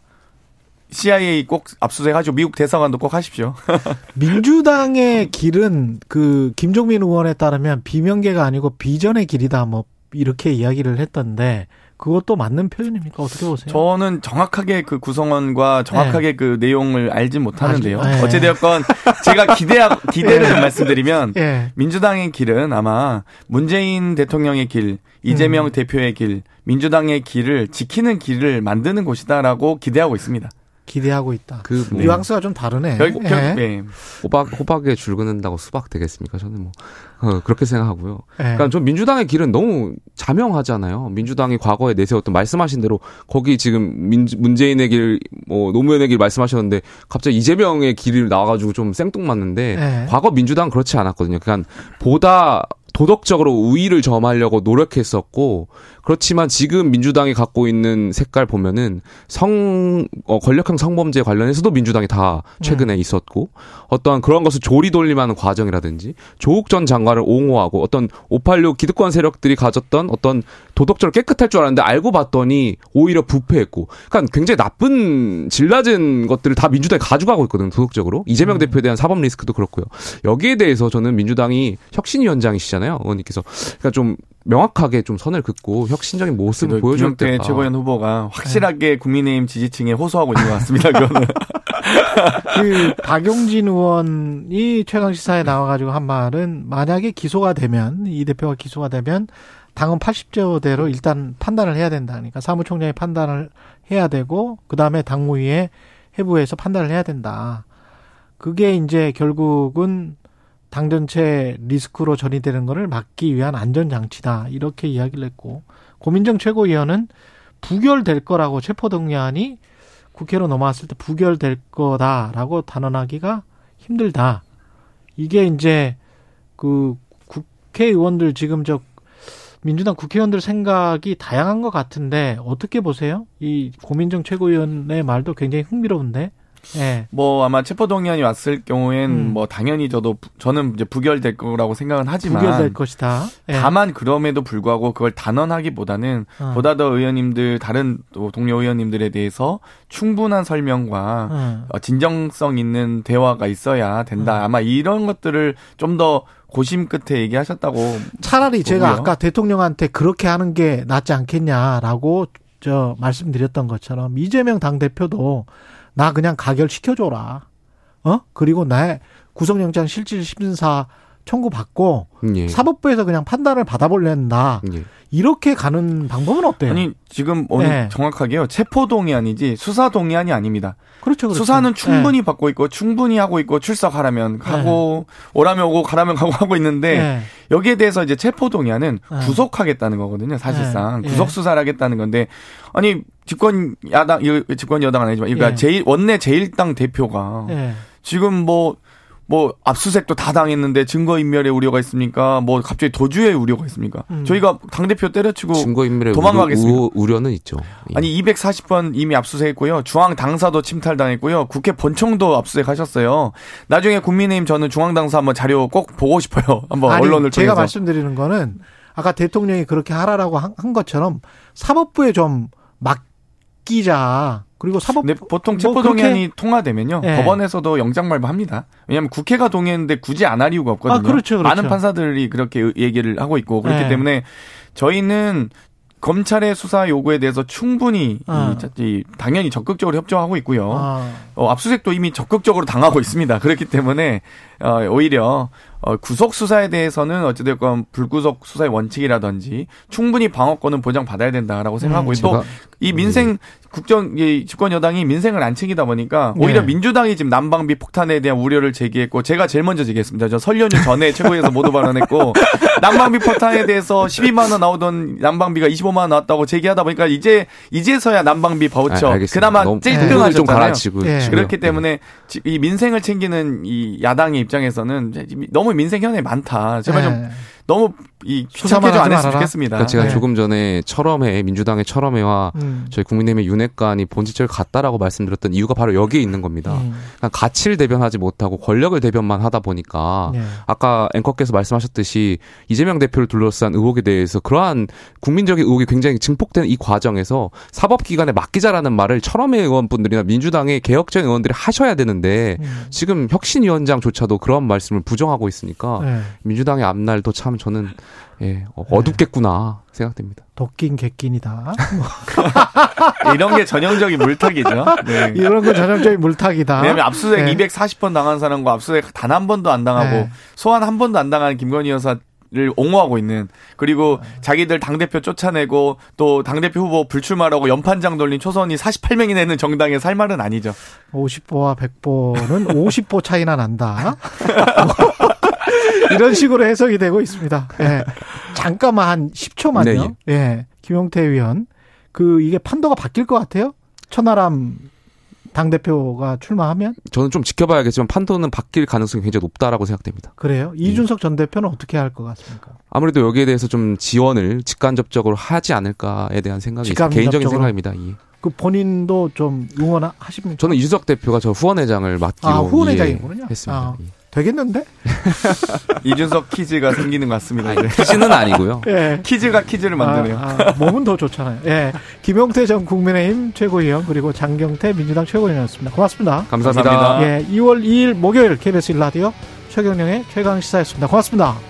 CIA 꼭 압수수색하시고 미국 대사관도 꼭 하십시오. 민주당의 길은 그 김종민 의원에 따르면 비명계가 아니고 비전의 길이다 뭐 이렇게 이야기를 했던데 그것도 맞는 표현입니까? 어떻게 보세요? 저는 정확하게 그 구성원과 정확하게 그 내용을 알지 못하는데요. 네. 어찌되었건 제가 기대 기대를 좀 말씀드리면 예. 민주당의 길은 아마 문재인 대통령의 길, 이재명 음. 대표의 길, 민주당의 길을 지키는 길을 만드는 곳이다라고 기대하고 있습니다. 기대하고 있다. 그 뭐, 뉘앙스가 좀 다르네. 결국 예. 결- 네. 호박 호박에 줄 긋는다고 수박 되겠습니까? 저는 뭐 어, 그렇게 생각하고요. 예. 그러니까 좀 민주당의 길은 너무 자명하잖아요. 민주당이 과거에 내세웠던 말씀하신 대로 거기 지금 민, 문재인의 길, 뭐 노무현의 길 말씀하셨는데 갑자기 이재명의 길을 나와가지고 좀 생뚱맞는데 네. 과거 민주당 그렇지 않았거든요. 그러니까 보다 도덕적으로 우위를 점하려고 노력했었고 그렇지만 지금 민주당이 갖고 있는 색깔 보면은 성 어, 권력형 성범죄 관련해서도 민주당이 다 최근에 있었고 어떠한 그런 것을 조리돌림하는 과정이라든지 조국 전 장관을 옹호하고 어떤 586 기득권 세력들이 가졌던 어떤 도덕적으로 깨끗할 줄 알았는데 알고 봤더니 오히려 부패했고 그러니까 굉장히 나쁜 질 낮은 것들을 다 민주당이 가져가고 있거든요 도덕적으로. 이재명 대표에 대한 사법 리스크도 그렇고요. 여기에 대해서 저는 민주당이 혁신위원장이시잖아요 의원님께서 그러니까 좀 명확하게 좀 선을 긋고 혁신적인 모습을 보여줄 때가 최고위원 후보가 네. 확실하게 국민의힘 지지층에 호소하고 있는 것 같습니다. 그거는. 그 박용진 의원이 최강 시사에 나와가지고 한 말은 만약에 기소가 되면 이 대표가 기소가 되면 당은 80조대로 일단 판단을 해야 된다. 그러니까 사무총장이 판단을 해야 되고 그 다음에 당무위에 해부해서 판단을 해야 된다. 그게 이제 결국은 당 전체 리스크로 전이되는 거를 막기 위한 안전장치다. 이렇게 이야기를 했고 고민정 최고위원은 부결될 거라고 체포동의안이 국회로 넘어왔을 때 부결될 거다라고 단언하기가 힘들다. 이게 이제 그 국회의원들 지금 저 민주당 국회의원들 생각이 다양한 것 같은데 어떻게 보세요? 이 고민정 최고위원의 말도 굉장히 흥미로운데. 예. 뭐 아마 체포 동의안이 왔을 경우엔 음. 뭐 당연히 저도 부- 저는 이제 부결될 거라고 생각은 하지만 부결될 것이다. 예. 다만 그럼에도 불구하고 그걸 단언하기보다는 어. 보다 더 의원님들 다른 또 동료 의원님들에 대해서 충분한 설명과 어. 어, 진정성 있는 대화가 있어야 된다. 아마 이런 것들을 좀 더 고심 끝에 얘기하셨다고 차라리 제가 보고요. 아까 대통령한테 그렇게 하는 게 낫지 않겠냐라고 저 말씀드렸던 것처럼 이재명 당 대표도 나 그냥 가결시켜줘라. 어? 그리고 나의 구속영장 실질 심사 청구 받고 예. 사법부에서 그냥 판단을 받아볼랜다. 예. 이렇게 가는 방법은 어때요? 아니 지금 오늘 네. 정확하게요 체포 동의안이지 수사 동의안이 아닙니다. 그렇죠, 그렇죠. 수사는 충분히 네. 받고 있고 충분히 하고 있고 출석하라면 하고 오라면 오고 가라면 가고 하고 있는데 네. 여기에 대해서 이제 체포 동의안은 네. 구속하겠다는 거거든요. 사실상 네. 구속 수사를 하겠다는 건데 아니 집권 야당 집권 여당은 아니지만 그러니까 예. 제일 원내 제일당 대표가 예. 지금 뭐, 뭐, 압수색도 다 당했는데 증거 인멸의 우려가 있습니까? 뭐, 갑자기 도주의 우려가 있습니까? 음. 저희가 당 대표 때려치고. 증거 인멸의 도망가겠습니까? 우려, 우려는 있죠. 예. 아니, 240번 이미 압수수색했고요. 중앙 당사도 침탈당했고요. 국회 본청도 압수수색하셨어요. 나중에 국민의힘 저는 중앙 당사 한번 자료 꼭 보고 싶어요. 한번 아니, 언론을 제가 통해서. 말씀드리는 거는 아까 대통령이 그렇게 하라라고 한, 한 것처럼 사법부에 좀 맡기자. 그리고 사법 근데 보통 뭐 체포 동의안이 그렇게- 통과되면요. 예. 법원에서도 영장 발부합니다. 왜냐하면 국회가 동의했는데 굳이 안 할 이유가 없거든요. 아, 그렇죠, 그렇죠. 많은 판사들이 그렇게 얘기를 하고 있고 그렇기 예. 때문에 저희는 검찰의 수사 요구에 대해서 충분히 아. 이, 이 당연히 적극적으로 협조하고 있고요. 아, 어, 압수색도 이미 적극적으로 당하고 있습니다. 그렇기 때문에 어, 오히려 어, 구속 수사에 대해서는 어찌됐건 불구속 수사의 원칙이라든지 충분히 방어권은 보장받아야 된다라고 생각하고 음, 있고 제가- 이 민생 국정 이 집권 여당이 민생을 안 챙기다 보니까 오히려 네. 민주당이 지금 난방비 폭탄에 대한 우려를 제기했고 제가 제일 먼저 제기했습니다. 저 설 연휴 전에 최고위에서 모두 발언했고 난방비 폭탄에 대해서 12만 원 나오던 난방비가 25만 원 나왔다고 제기하다 보니까 이제 이제서야 난방비 바우처 아. 그나마 너무 찔끔 분위기를 좀 하셨잖아요. 갈아치고 예. 지금. 그렇기 때문에 지- 이 민생을 챙기는 이 야당의 입장에서는 너무 민생 현안이 많다. 제발 좀 예. 너무 이 수사만 귀찮게 좀안 하지 했으면. 좋겠습니다. 그러니까 제가 네. 조금 전에 철험회 민주당의 철험회와 음. 저희 국민의힘의 윤핵관이 본질적으로 같다라고 말씀드렸던 이유가 바로 여기에 있는 겁니다. 음. 그러니까 가치를 대변하지 못하고 권력을 대변만 하다 보니까 예. 아까 앵커께서 말씀하셨듯이 이재명 대표를 둘러싼 의혹에 대해서 그러한 국민적인 의혹이 굉장히 증폭된 이 과정에서 사법기관에 맡기자라는 말을 철험회 의원분들이나 민주당의 개혁적인 의원들이 하셔야 되는데 음. 지금 혁신위원장조차도 그런 말씀을 부정하고 있으니까 예. 민주당의 앞날도 참 저는 예, 어, 어둡겠구나 생각됩니다. 도끼인 객긴이다. 이런 게 전형적인 물타기죠. 네. 이런 건 전형적인 물타기다. 왜냐하면 압수수색 네. 240번 당한 사람과 압수수색 단 한 번도 안 당하고 네. 소환 한 번도 안 당한 김건희 여사 옹호하고 있는 그리고 자기들 당 대표 쫓아내고 또 당 대표 후보 불출마라고 연판장 돌린 초선이 48명이나 있는 정당에 살 말은 아니죠. 50보와 100보는 50보 차이나 난다. 이런 식으로 해석이 되고 있습니다. 예. 잠깐만 한 10초만요. 네, 예. 김용태 의원. 그 이게 판도가 바뀔 것 같아요? 천하람 당 대표가 출마하면? 저는 좀 지켜봐야겠지만 판도는 바뀔 가능성이 굉장히 높다라고 생각됩니다. 그래요? 이준석 전 대표는 어떻게 할 것 같습니까? 아무래도 여기에 대해서 좀 지원을 직간접적으로 하지 않을까에 대한 생각이 있어요. 개인적인? 생각입니다. 예. 그 본인도 좀 응원하십니까? 저는 이준석 대표가 저 후원회장을 맡기로 아, 후원회장이군요. 했습니다. 아. 예. 되겠는데? 이준석 퀴즈가 생기는 것 같습니다. 이제. 퀴즈는 아니고요. 예. 퀴즈가 퀴즈를 만드네요. 아, 아, 몸은 더 좋잖아요. 예. 김용태 전 국민의힘 최고위원 그리고 장경태 민주당 최고위원이었습니다. 고맙습니다. 감사합니다. 감사합니다. 예. 2월 2일 목요일 KBS 1라디오 최경령의 최강 시사였습니다. 고맙습니다.